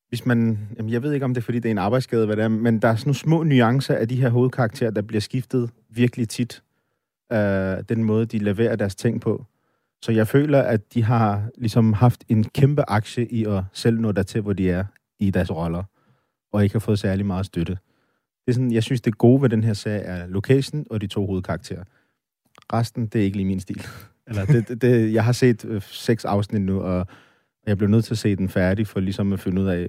Hvis man... Jamen, jeg ved ikke, om det er, fordi det er en arbejdsskade, hvad det er, men der er sådan nogle små nuancer af de her hovedkarakterer, der bliver skiftet virkelig tit. Øh, den måde, de leverer deres ting på. Så jeg føler, at de har ligesom haft en kæmpe aktie i at selv nå dertil, hvor de er i deres roller, og ikke har fået særlig meget støtte. Det er sådan, jeg synes, det gode ved den her sag er location og de to hovedkarakterer. Resten, det er ikke lige min stil. Eller det, det, det, jeg har set øh, seks afsnit nu, og jeg blev nødt til at se den færdig, for ligesom at finde ud af,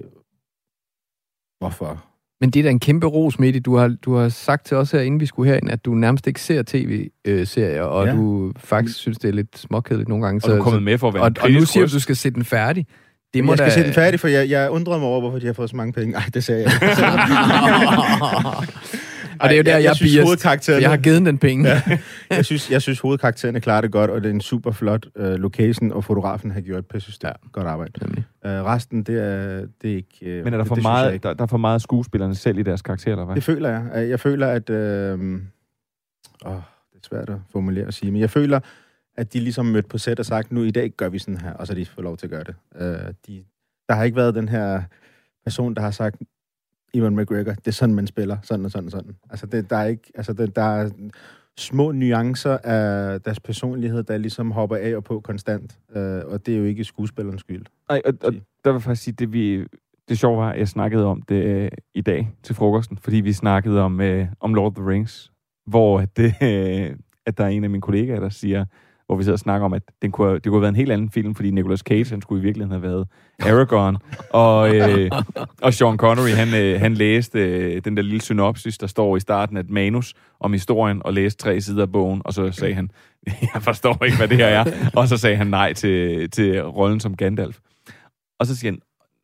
hvorfor. Men det er da en kæmpe ros, Mette. Du har, du har sagt til os her, inden vi skulle herind, at du nærmest ikke ser tv-serier, og Ja. du faktisk synes, det er lidt småkedeligt nogle gange. Og du er kommet med for at være og, en og nu siger du, røst. du skal se den færdig. Det må jeg skal da... se den færdig, for jeg, jeg undrede mig over, hvorfor de har fået så mange penge. Ej, det sagde jeg ikke. Og det er jo der, Ej, jeg, jeg, synes, bias, hovedkaraktererne- jeg har givet den penge. Ja. jeg, synes, jeg synes, hovedkaraktererne klarer det godt, og det er en super flot uh, location, og fotografen har gjort et pisse ja. godt arbejde. Uh, resten, det er, det er ikke... Uh, Men er der det, for, det jeg meget, ikke. der, der er for meget skuespillerne selv i deres karakter, eller hvad? Det føler jeg. Øh, Jeg føler, at... Øh, åh, det er svært at formulere og sige, men jeg føler, at de ligesom mødt på sæt og sagt, nu i dag gør vi sådan her, og så de fået lov til at gøre det. Øh, de, der har ikke været den her person, der har sagt, Ewan McGregor, det er sådan, man spiller, sådan og sådan og sådan. Altså, det, der er ikke... Altså, det, der er små nuancer af deres personlighed, der ligesom hopper af og på konstant. Øh, og det er jo ikke skuespillerens skyld. Nej, og, og der vil faktisk sige, det vi... Det sjove var, at jeg snakkede om det øh, i dag til frokosten, fordi vi snakkede om, øh, om Lord of the Rings, hvor det, øh, at der er en af mine kollegaer, der siger, hvor vi sidder og snakker om, at den kunne, det kunne have været en helt anden film, fordi Nicolas Cage, han skulle i virkeligheden have været Aragorn, og, øh, og Sean Connery, han, øh, han læste øh, den der lille synopsis, der står i starten af et manus om historien, og læste tre sider af bogen, og så sagde han, jeg forstår ikke, hvad det her er, og så sagde han nej til, til rollen som Gandalf. Og så siger han,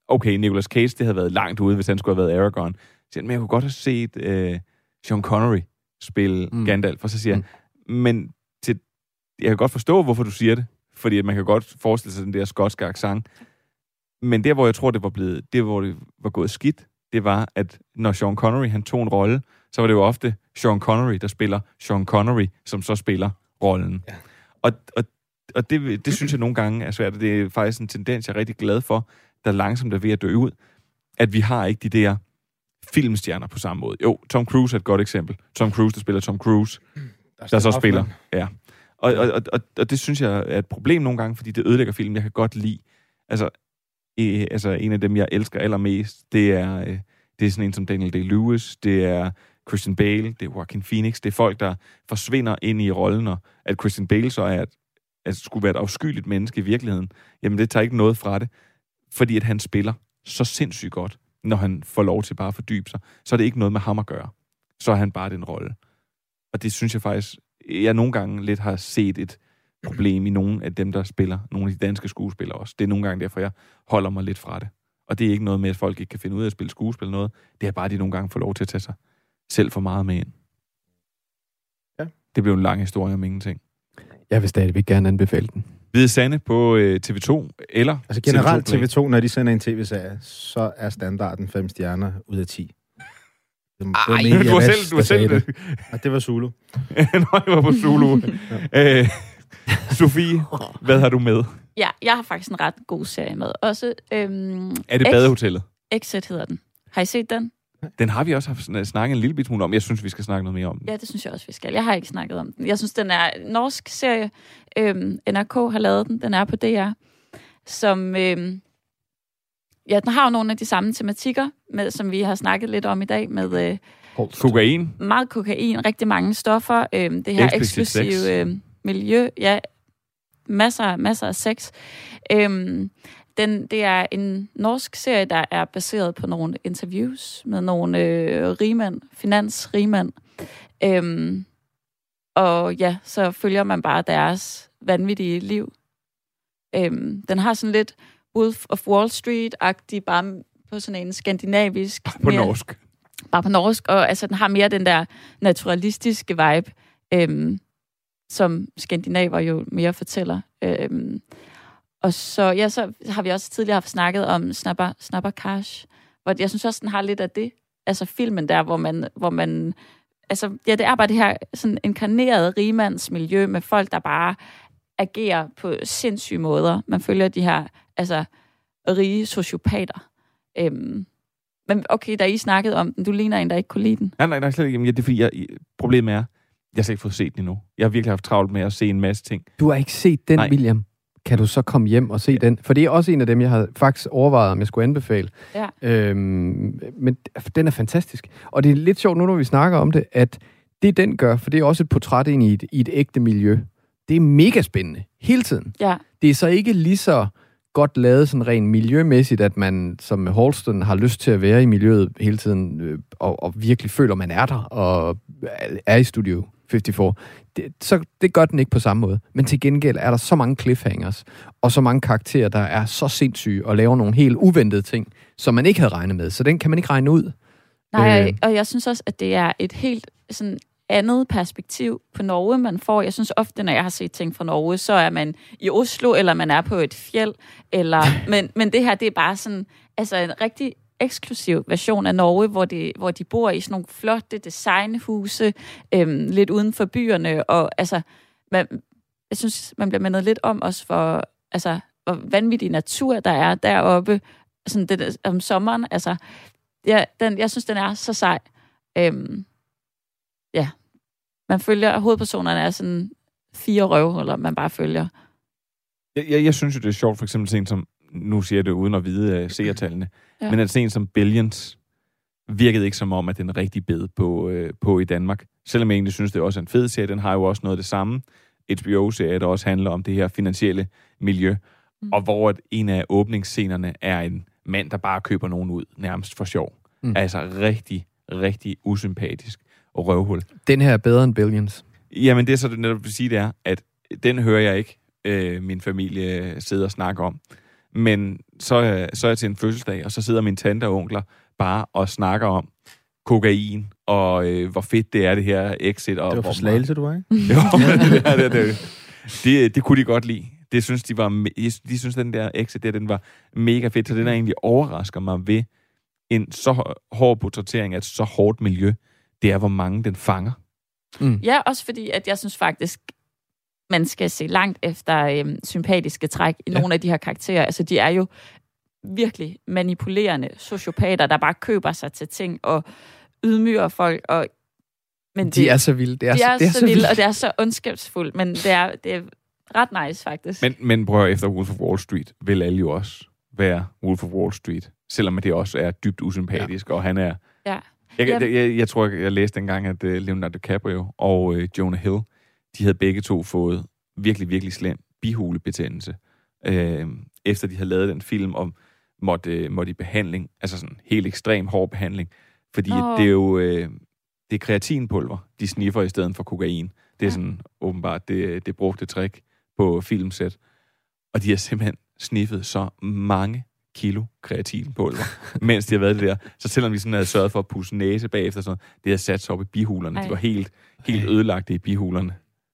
okay, Nicolas Cage, det havde været langt ude, hvis han skulle have været Aragorn. Så siger han, men jeg kunne godt have set øh, Sean Connery spille mm. Gandalf. Og så siger han, men jeg kan godt forstå, hvorfor du siger det, fordi man kan godt forestille sig den der skotske accent. Men der, hvor jeg tror, det var blevet, det, hvor det var gået skidt, det var, at når Sean Connery, han tog en rolle, så var det jo ofte Sean Connery, der spiller Sean Connery, som så spiller rollen. Ja. Og, og, og det, det synes jeg nogle gange er svært, og det er faktisk en tendens, jeg er rigtig glad for, der langsomt er ved at dø ud, at vi har ikke de der filmstjerner på samme måde. Jo, Tom Cruise er et godt eksempel. Tom Cruise, der spiller Tom Cruise, der, der så spiller. Ja. Og, og, og, og, det synes jeg er et problem nogle gange, fordi det ødelægger film. Jeg kan godt lide, altså, øh, altså en af dem, jeg elsker allermest, det er, øh, det er sådan en som Daniel Day-Lewis, det er Christian Bale, det er Joaquin Phoenix, det er folk, der forsvinder ind i rollen, og at Christian Bale så er, at, at skulle være et afskyeligt menneske i virkeligheden, jamen det tager ikke noget fra det, fordi at han spiller så sindssygt godt, når han får lov til bare at fordybe sig, så er det ikke noget med ham at gøre. Så er han bare den rolle. Og det synes jeg faktisk, jeg nogle gange lidt har set et problem i nogle af dem, der spiller, nogle af de danske skuespillere også. Det er nogle gange derfor, jeg holder mig lidt fra det. Og det er ikke noget med, at folk ikke kan finde ud af at spille skuespil noget. Det er bare, at de nogle gange får lov til at tage sig selv for meget med ind. Ja. Det blev en lang historie om ingenting. Jeg vil stadigvæk gerne anbefale den. Hvide Sande på øh, TV2, eller Altså generelt TV2 Play. TV2, når de sender en tv-serie, så er standarden 5 stjerner ud af 10. Det var Ej, Media du har Vest, selv- du sagde selv- det. Og det var Zulu. Nå, det var på Zulu. øh, Sofie, hvad har du med? Ja, jeg har faktisk en ret god serie med. Også, øhm, Er det Ex- Badehotellet? Exit hedder den. Har I set den? Den har vi også haft sn- snakket en lille bit smule om. Jeg synes, vi skal snakke noget mere om den. Ja, det synes jeg også, vi skal. Jeg har ikke snakket om den. Jeg synes, den er en norsk serie. Øhm, NRK har lavet den. Den er på DR. Som, øhm, ja, den har jo nogle af de samme tematikker, med, som vi har snakket lidt om i dag, med øh, Kokain. meget kokain, rigtig mange stoffer, øhm, det her eksklusive sex. øhm, miljø, ja, masser, masser af sex. Øhm, den, det er en norsk serie, der er baseret på nogle interviews med nogle øh, rigmænd, finansrigmænd. Øhm, og ja, så følger man bare deres vanvittige liv. Øhm, den har sådan lidt Wolf of Wall Street-agtig, bare på sådan en skandinavisk... På norsk. Bare på norsk, og altså, den har mere den der naturalistiske vibe, øhm, som skandinaver jo mere fortæller. Øhm, og så, ja, så har vi også tidligere haft snakket om Snapper, Snapper Cash, hvor jeg synes også, den har lidt af det. Altså filmen der, hvor man, hvor man altså, ja, det er bare det her sådan inkarnerede rimandsmiljø med folk, der bare agerer på sindssyge måder. Man følger de her, altså, rige sociopater. Øhm, men okay, da I snakkede om den, du ligner en, der ikke kunne lide den. Nej, nej, nej, slet ikke. Jamen, ja, det er fordi, jeg, problemet er, jeg har slet ikke fået set den endnu. Jeg har virkelig haft travlt med at se en masse ting. Du har ikke set den, Nej. William. Kan du så komme hjem og se ja. den? For det er også en af dem, jeg havde faktisk overvejet, om jeg skulle anbefale. Ja. Øhm, men den er fantastisk. Og det er lidt sjovt nu, når vi snakker om det, at det den gør, for det er også et portræt ind i et, i et ægte miljø. Det er mega spændende. Hele tiden. Ja. Det er så ikke lige så godt lavet sådan rent miljømæssigt, at man som med Halston har lyst til at være i miljøet hele tiden, øh, og, og virkelig føler, man er der, og er i Studio 54. Det, så det gør den ikke på samme måde. Men til gengæld er der så mange cliffhangers, og så mange karakterer, der er så sindssyge, og laver nogle helt uventede ting, som man ikke havde regnet med. Så den kan man ikke regne ud. Nej, Øh. og jeg synes også, at det er et helt sådan andet perspektiv på Norge, man får. Jeg synes ofte, når jeg har set ting fra Norge, så er man i Oslo, eller man er på et fjeld, eller, men, men det her, det er bare sådan, altså en rigtig eksklusiv version af Norge, hvor, det, hvor de bor i sådan nogle flotte designhuse, øhm, lidt uden for byerne, og altså, man, jeg synes, man bliver mindet lidt om også for, altså, hvor vanvittig natur der er deroppe, sådan det, om sommeren, altså, ja, den, jeg synes, den er så sej. Øhm, ja, man følger, hovedpersonerne er sådan fire røvhuller, man bare følger. Jeg, jeg, jeg synes jo, det er sjovt, for eksempel sådan som, nu siger jeg det uden at vide uh, seertallene, Ja. men at sådan som Billions virkede ikke som om, at den er rigtig bed på, uh, på i Danmark. Selvom jeg egentlig synes, det også er en fed serie, den har jo også noget af det samme. HBO-serie, der også handler om det her finansielle miljø, mm. og hvor at en af åbningsscenerne er en mand, der bare køber nogen ud, nærmest for sjov. Mm. Altså rigtig, rigtig usympatisk og røvhul. Den her er bedre end Billions. Jamen, det er så det netop vil sige, det er, at den hører jeg ikke øh, min familie sidde og snakke om. Men så, er- så er jeg til en fødselsdag, og så sidder min tante og onkler bare og snakker om kokain, og øh, hvor fedt det er, det her exit. Og Det var hvor for slagelse, du var, ikke? jo, det, er det, det, det, det kunne de godt lide. Det synes de var, de synes, den der exit der, den var mega fedt, så den er egentlig overrasker mig ved en så hå- hård portrættering af et så hårdt miljø, det er, hvor mange den fanger. Mm. Ja, også fordi, at jeg synes faktisk, man skal se langt efter øhm, sympatiske træk i ja. nogle af de her karakterer. Altså, de er jo virkelig manipulerende sociopater, der bare køber sig til ting og ydmyger folk. Og, men De er så vilde. Det er, de så, er, det er så, så vilde, vildt. og det er så ondskabsfuldt, men det er, det er ret nice, faktisk. Men, men prøv efter Wolf of Wall Street vil alle jo også være Wolf of Wall Street, selvom det også er dybt usympatisk, ja. og han er... Ja. Jeg, jeg, jeg, jeg tror, jeg læste engang, at uh, Leonardo DiCaprio og uh, Jonah Hill, de havde begge to fået virkelig, virkelig slem bihulebetændelse, øh, efter de havde lavet den film, og måtte, uh, måtte i behandling, altså sådan helt ekstrem hård behandling, fordi Nå. det er jo øh, det er kreatinpulver, de sniffer i stedet for kokain. Det er sådan åbenbart det, det brugte trick på filmsæt. Og de har simpelthen sniffet så mange kilo kreatinpulver, mens de har været det der. Så selvom vi sådan havde sørget for at pusse næse bagefter, sådan noget, det havde sat sig op i bihulerne. Ej. De var helt, helt ødelagte i bihulerne.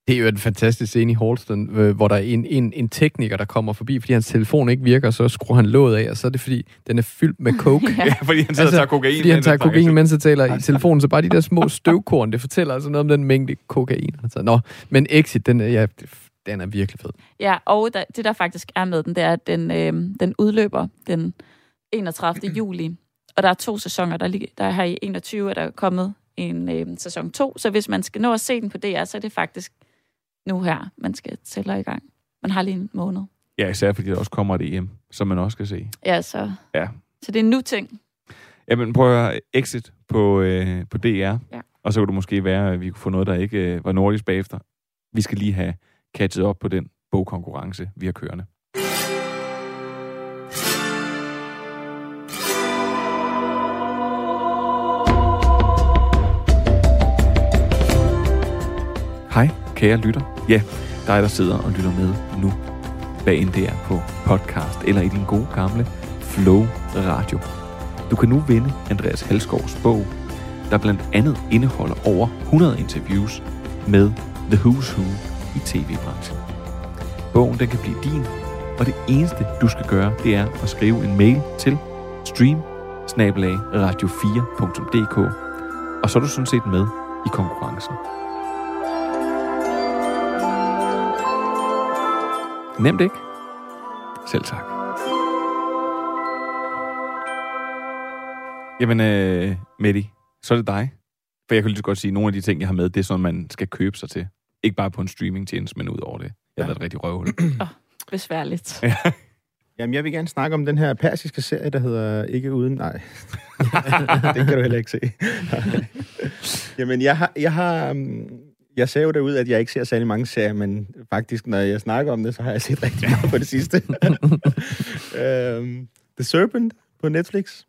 Det er jo en fantastisk scene i Halston, øh, hvor der er en, en, en tekniker, der kommer forbi, fordi hans telefon ikke virker, så skruer han låget af, og så er det fordi, den er fyldt med coke. Ja. Fordi han sidder altså, og tager kokain. Fordi han mens tager kokain, mens han taler i telefonen, så bare de der små støvkorn, det fortæller altså noget om den mængde kokain. Altså, nå, men Exit, den, er- ja, den er virkelig fed. Ja, og der, det der faktisk er med den, det er, at den, øh, den udløber den 31. juli. Og der er to sæsoner, der, lig- der er her i 21, er der kommet en øh, sæson 2. Så hvis man skal nå at se den på DR, så er det faktisk nu her, man skal tælle i gang. Man har lige en måned. Ja, især fordi der også kommer et EM, som man også skal se. Ja, så, Ja. så det er en nu ting. Jamen, prøv at høre, Exit på, øh, på DR. Ja. Og så kunne det måske være, at vi kunne få noget, der ikke øh, var nordisk bagefter. Vi skal lige have catchet op på den bogkonkurrence, vi har kørende. Hej, kære lytter. Ja, dig, der sidder og lytter med nu, hvad end det er på podcast eller i din gode gamle Flow Radio. Du kan nu vinde Andreas Halsgaards bog, der blandt andet indeholder over 100 interviews med The Who's Who i tv-branchen. Bogen den kan blive din, og det eneste du skal gøre, det er at skrive en mail til stream radio4.dk og så er du sådan set med i konkurrencen. Nemt ikke? Selv tak. Jamen, øh, Mette, så er det dig. For jeg kan lige så godt sige, at nogle af de ting, jeg har med, det er sådan, man skal købe sig til. Ikke bare på en streamingtjeneste, men ud over det. Jeg har været et rigtig røvhul. Besværligt. Ja. Jamen, jeg vil gerne snakke om den her persiske serie, der hedder Ikke Uden... Nej, det kan du heller ikke se. Jamen, jeg har... Jeg, har, um, jeg sagde jo derude, at jeg ikke ser særlig mange serier, men faktisk, når jeg snakker om det, så har jeg set rigtig meget på det sidste. um, The Serpent på Netflix.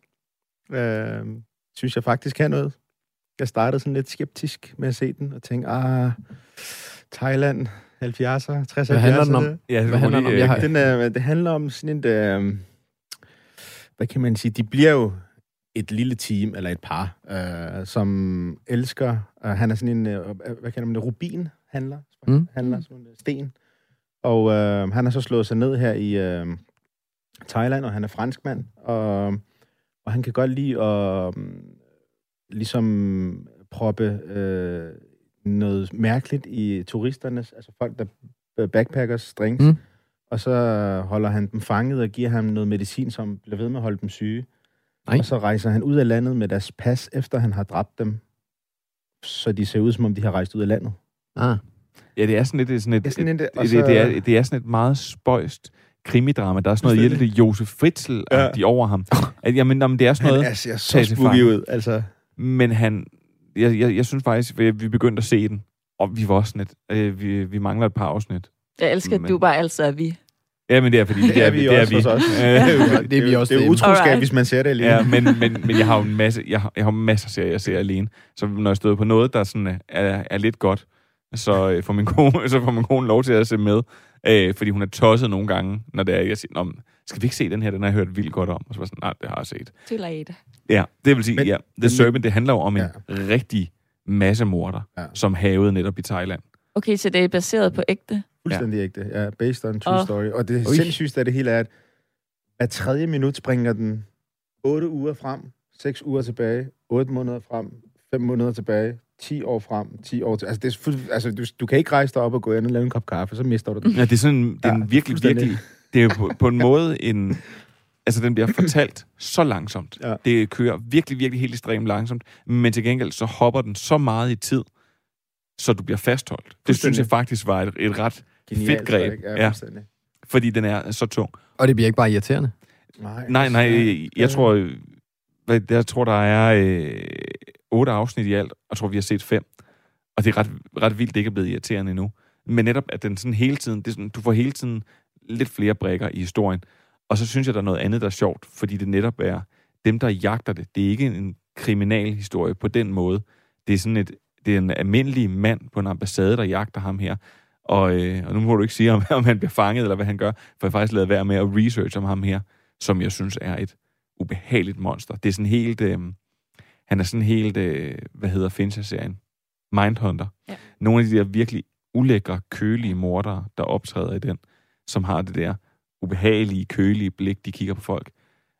Um, synes jeg faktisk kan noget. Jeg startede sådan lidt skeptisk med at se den, og tænkte, ah, Thailand, 70'er, 60'er, Hvad handler den om? 70'erne. Ja, Hvad handler den om? Jeg har... Den er, det handler om sådan et... Øh, hvad kan man sige? De bliver jo et lille team, eller et par, øh, som elsker... Øh, han er sådan en... Øh, hvad kalder man det? Rubin-handler. Mm. Handler sådan en sten. Og øh, han har så slået sig ned her i øh, Thailand, og han er franskmand. Og, og han kan godt lide at øh, ligesom proppe øh, noget mærkeligt i turisternes, altså folk, der backpackers drinks. Mm. Og så holder han dem fanget og giver ham noget medicin, som bliver ved med at holde dem syge. Nej. Og så rejser han ud af landet med deres pas, efter han har dræbt dem. Så de ser ud, som om de har rejst ud af landet. Ah. Ja, det er sådan lidt det er sådan et, Det er sådan et, det, så- det, det, er, det er sådan et meget spøjst krimidrama. Der er sådan noget. Jelle Josef Fritzl ja. over ham. At, jamen, jamen, det er sådan noget... Han er, ser så spooky ud, altså. Men han... Jeg, jeg, jeg synes faktisk, at vi begyndte at se den, og vi var også sådan lidt... Øh, vi, vi mangler et par afsnit. Jeg elsker, at Men- du bare altid er vi. Ja, men det er fordi... Det er vi det er også os. Øh, Det er vi også Det er utroskab, Alright. hvis man ser det alene. Ja, men, men, men jeg har jo en masse, jeg har, jeg har masser af serier, jeg ser alene. Så når jeg støder på noget, der sådan er, er lidt godt, så øh, får min kone, så får min kone lov til at se med. Øh, fordi hun er tosset nogle gange, når det er, jeg siger, "Nå, men skal vi ikke se den her? Den har jeg hørt vildt godt om. Og så var sådan, nej, det har jeg set. Too late. Ja, det vil sige, Men- ja, The men- Serpent, det handler jo om en Ja. rigtig masse morder, Ja. som havede netop i Thailand. Okay, så det er baseret på ægte? Fuldstændig ægte. Ja, based on true Og- story. Og det Ui. sindssygste af det hele er, at hver tredje minut springer den 8 uger frem, 6 uger tilbage, 8 måneder frem, 5 måneder tilbage, 10 år frem, 10 år til. Altså, det er fuld, altså du, du kan ikke rejse dig op og gå ind og lave en kop kaffe, så mister du den. Ja, det er sådan, det er en Ja, virkelig, virkelig, det er jo på, på en måde en, altså den bliver fortalt så langsomt. Ja. Det kører virkelig, virkelig helt ekstremt langsomt, men til gengæld så hopper den så meget i tid, så du bliver fastholdt. Det synes jeg faktisk var et, et ret Genialt, fedt greb, ikke? Ja, ja. fordi den er så tung. Og det bliver ikke bare irriterende. Nej, Nej, nej, altså, jeg tror, jeg tror, der er øh, otte afsnit i alt, og jeg tror, vi har set fem. Og det er ret, ret vildt, det ikke er blevet irriterende endnu. Men netop, at den sådan hele tiden, det er sådan, du får hele tiden lidt flere brækker i historien. Og så synes jeg, der er noget andet, der er sjovt, fordi det netop er dem, der jagter det. Det er ikke en kriminalhistorie på den måde. Det er sådan et, det er en almindelig mand på en ambassade, der jagter ham her. Og, øh, og nu må du ikke sige, om, om han bliver fanget, eller hvad han gør, for jeg har faktisk lavet være med at research om ham her, som jeg synes er et ubehageligt monster. Det er sådan helt... Øh, han er sådan helt... Øh, hvad hedder Fincher-serien? Mindhunter. Ja. Nogle af de der virkelig ulækre, kølige mordere, der optræder i den, som har det der ubehagelige, kølige blik, de kigger på folk.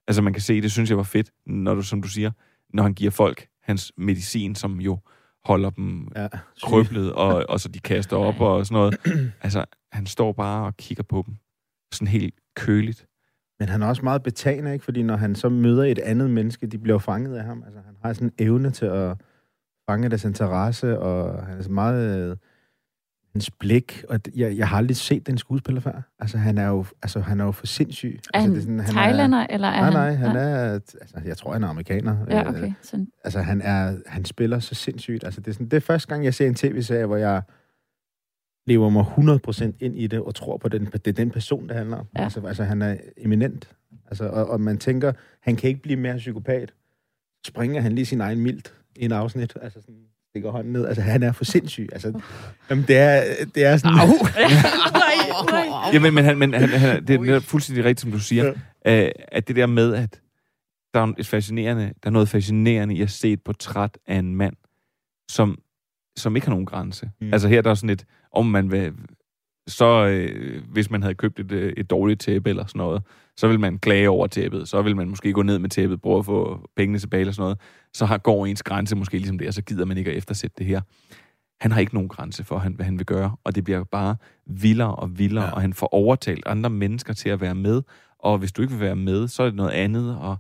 Altså man kan se, det synes jeg var fedt, når du, som du siger, når han giver folk hans medicin, som jo holder dem Ja, krøblet, og, og så de kaster op og sådan noget. Altså, han står bare og kigger på dem. Sådan helt køligt. Men han er også meget betagende, ikke? Fordi når han så møder et andet menneske, de bliver fanget af ham. Altså, han har sådan en evne til at fange deres interesse, og han er så meget... Øh, hans blik, og det- jeg, jeg har aldrig set den skuespiller før. Altså, han er jo, altså, han er jo for sindssyg. Er altså, han sådan, han thailander, eller er nej, han... nej, han er... Altså, jeg tror, han er amerikaner. Ja, Øh, okay. Sådan. altså, han, er, han spiller så sindssygt. Altså, det, er sådan, det er første gang, jeg ser en tv-serie, hvor jeg lever mig 100% ind i det, og tror på, den, det er den person, det handler om. Ja. Altså, altså, han er eminent. Altså, og, og man tænker, han kan ikke blive mere psykopat. Springer han lige sin egen mildt i en afsnit. Altså, sådan, stikker hånden ned. Altså, han er for sindssyg. Altså, jamen, det er, det er sådan... Jamen, men, han, men han, han, det er netop fuldstændig rigtigt, som du siger, ja. at det der med, at der er, et fascinerende, der er noget fascinerende i at se et portræt af en mand, som, som ikke har nogen grænse. Mm. Altså her der er sådan et, om man vil, så øh, hvis man havde købt et, øh, et dårligt tæppe eller sådan noget, så vil man klage over tæppet, så vil man måske gå ned med tæppet, prøve at få pengene tilbage eller sådan noget, så har, går ens grænse måske ligesom det, og så gider man ikke at eftersætte det her. Han har ikke nogen grænse for, hvad han vil gøre, og det bliver bare vildere og vildere, ja. og han får overtalt andre mennesker til at være med, og hvis du ikke vil være med, så er det noget andet, og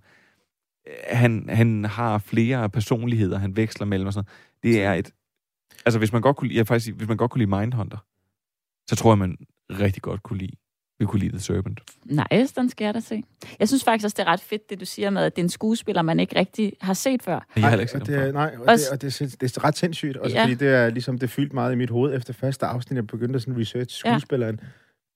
øh, han, han har flere personligheder, han veksler mellem og sådan noget. Det er et... Altså, hvis man godt kunne, lide- jeg faktisk, hvis man godt kunne lide Mindhunter, så tror jeg, man rigtig godt kunne lide, vi kunne lide The Serpent. Nej, den skal jeg da se. Jeg synes faktisk også, det er ret fedt, det du siger med, at det er en skuespiller, man ikke rigtig har set før. Jeg har heller ikke det er, nej, og, det, og det, er, det er ret sindssygt, også Ja. fordi det er ligesom, det fyldte meget i mit hoved efter første afsnit, jeg begyndte at sådan research skuespilleren. Ja.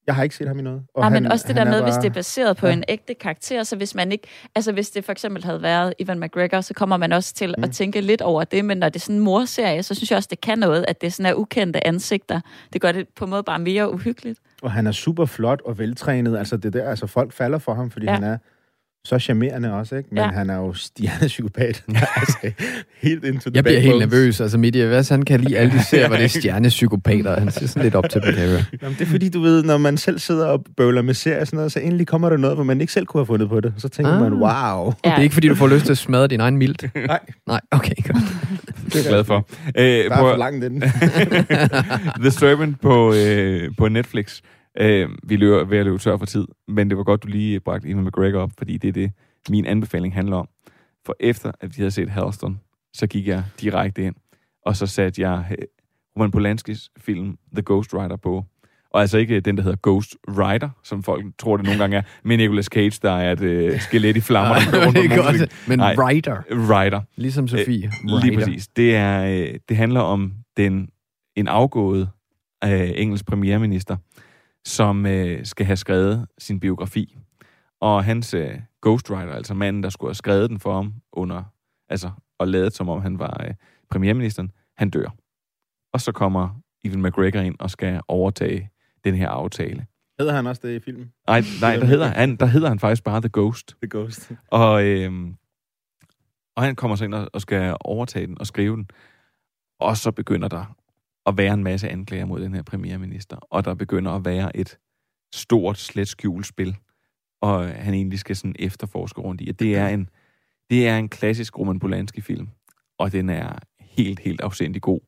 Jeg har ikke set ham i noget. Og Nej, men han- også det der med, er hvis bare- det er baseret på Ja. en ægte karakter, så hvis man ikke, altså hvis det for eksempel havde været Ivan McGregor, så kommer man også til mm. at tænke lidt over det, men når det er sådan en morserie, så synes jeg også, det kan noget, at det sådan er ukendte ansigter. Det gør det på en måde bare mere uhyggeligt. Og han er super flot og veltrænet. Altså, det der, altså folk falder for ham, fordi ja. han er så charmerende også, ikke? Men Ja. ja. han er jo stjernepsykopat. altså, helt into the Jeg bliver helt nervøs. Altså, Midi, hvad han kan lide alle de serier, hvor det er stjernepsykopater. Han ser sådan lidt op til behavior. Jamen, det er fordi, du ved, når man selv sidder og bøvler med serier og sådan noget, så endelig kommer der noget, hvor man ikke selv kunne have fundet på det. Så tænker Ah. man, wow. Det er ikke, fordi du får lyst til at smadre din egen milt. Nej. Nej, okay, godt. Det er jeg glad for. Der er prøv- for langt inden. The Servant på, øh, på Netflix. Øh, vi løber ved at løbe tør for tid, men det var godt, du lige bragte Ewan McGregor op, fordi det er det, min anbefaling handler om. For efter, at vi havde set Halston, så gik jeg direkte ind, og så satte jeg øh, Roman Polanskis film The Ghost Rider på. Og altså ikke den, der hedder Ghost Rider, som folk tror, det nogle gange er, men Nicolas Cage, der er et øh, skelet i flammer. kører rundt det er godt. Men Nej, Rider. Rider. Ligesom Sofie. Øh, lige Rider. præcis. Det, er, øh, det handler om den, en afgået øh, engelsk premierminister, som øh, skal have skrevet sin biografi. Og hans øh, ghostwriter, altså manden, der skulle have skrevet den for ham, under, altså, og lavet som om han var øh, premierministeren, han dør. Og så kommer Evan McGregor ind og skal overtage den her aftale. Hedder han også det i filmen? Nej, nej der, hedder han, der hedder han faktisk bare The Ghost. The Ghost. Og, øhm, og han kommer så ind og skal overtage den og skrive den. Og så begynder der at være en masse anklager mod den her premierminister. Og der begynder at være et stort, slet spil. Og han egentlig skal sådan efterforske rundt i. Og det er en, det er en klassisk Roman Polanski-film. Og den er helt, helt afsindig god.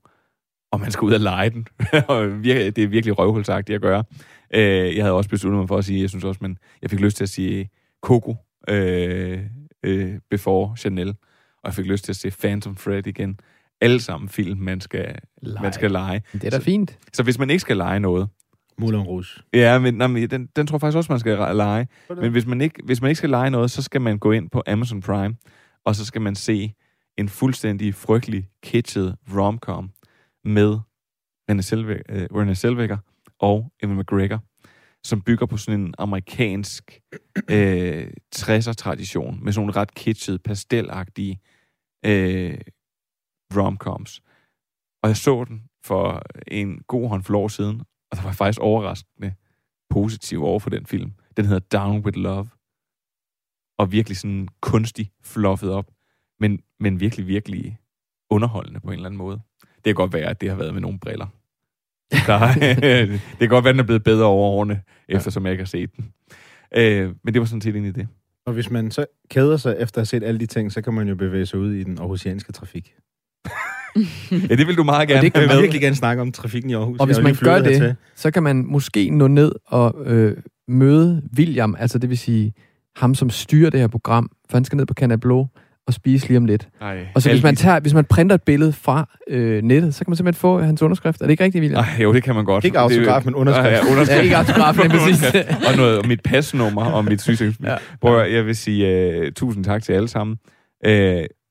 Og man skal ud og lege den. det er virkelig røvhulsagtigt at gøre. Øh, jeg havde også besluttet mig for at sige, jeg synes også, men jeg fik lyst til at sige Coco øh, øh, Before Chanel. Og jeg fik lyst til at se Phantom Fred igen. Alle sammen film, man skal lege. Man skal lege. Det er da så, fint. Så hvis man ikke skal lege noget, Moulin Rouge. Ja, men, nej, men den, den tror jeg faktisk også, man skal lege. Men hvis man, ikke, hvis man ikke skal lege noget, så skal man gå ind på Amazon Prime, og så skal man se en fuldstændig frygtelig kitschet romcom med Renée Zellweger, øh, Zellweger og Evan McGregor, som bygger på sådan en amerikansk øh, 60'er-tradition, med sådan nogle ret kitschede, pastelagtige øh, romcoms. Og jeg så den for en god håndfuld år siden, og der var jeg faktisk overraskende positiv over for den film. Den hedder Down with Love. Og virkelig sådan kunstig fluffet op, men, men virkelig, virkelig underholdende på en eller anden måde. Det kan godt være, at det har været med nogle briller. Der, det kan godt være, at den er blevet bedre over årene, ja. eftersom jeg ikke har set den. Øh, men det var sådan set egentlig det. Og hvis man så keder sig efter at have set alle de ting, så kan man jo bevæge sig ud i den aarhusianske trafik. Ja, det vil du meget gerne Og det kan man med. virkelig gerne snakke om trafikken i Aarhus. Og hvis man gør det, hertil. så kan man måske nå ned og øh, møde William, altså det vil sige ham, som styrer det her program, for han skal ned på Canal Blå og spise lige om lidt. Ej, og så hvis man, tager, hvis man printer et billede fra øh, nettet, så kan man simpelthen få hans underskrift. Er det ikke rigtigt, William? Ej, jo, det kan man godt. Ikke autograf, men underskrift. Ja, ja, underskrift. Ja, ikke autograf, men præcis. og, noget, og mit pasnummer og mit sygesikringsbil. Ja. Prøv, at jeg vil sige uh, tusind tak til alle sammen. Uh,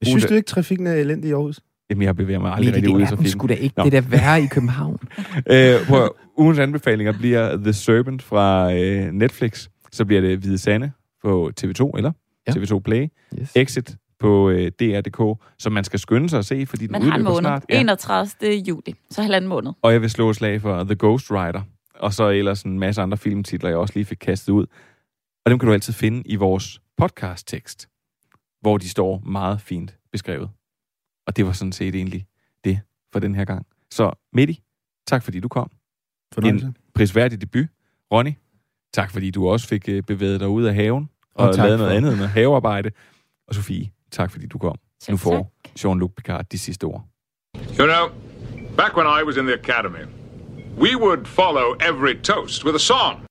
Synes du ikke, trafikken er elendig i Aarhus? Jamen, jeg bevæger mig aldrig det, rigtig ud i det er den trafikken. sgu da ikke. Nå. Det er da værre i København. Øh, høre, ugens anbefalinger bliver The Serpent fra øh, Netflix. Så bliver det Hvide Sande på TV2, eller Ja. TV2 Play. Yes. Exit på øh, DR.dk, som man skal skynde sig at se, fordi den Man har en udløber måned. snart. Ja. 31. juli. Så halvanden måned. Og jeg vil slå et slag for The Ghost Rider, og så ellers en masse andre filmtitler, jeg også lige fik kastet ud. Og dem kan du altid finde i vores podcast-tekst, hvor de står meget fint beskrevet. Og det var sådan set egentlig det for den her gang. Så Medi, tak fordi du kom. Fornøjelse. En prisværdig debut. Ronny, tak fordi du også fik øh, bevæget dig ud af haven og, Og lavet noget for- andet end havearbejde. Og Sofie, tak fordi du kom. Selv nu får Jean-Luc Picard de sidste ord. You know, back when I was in the academy, we would follow every toast with a song.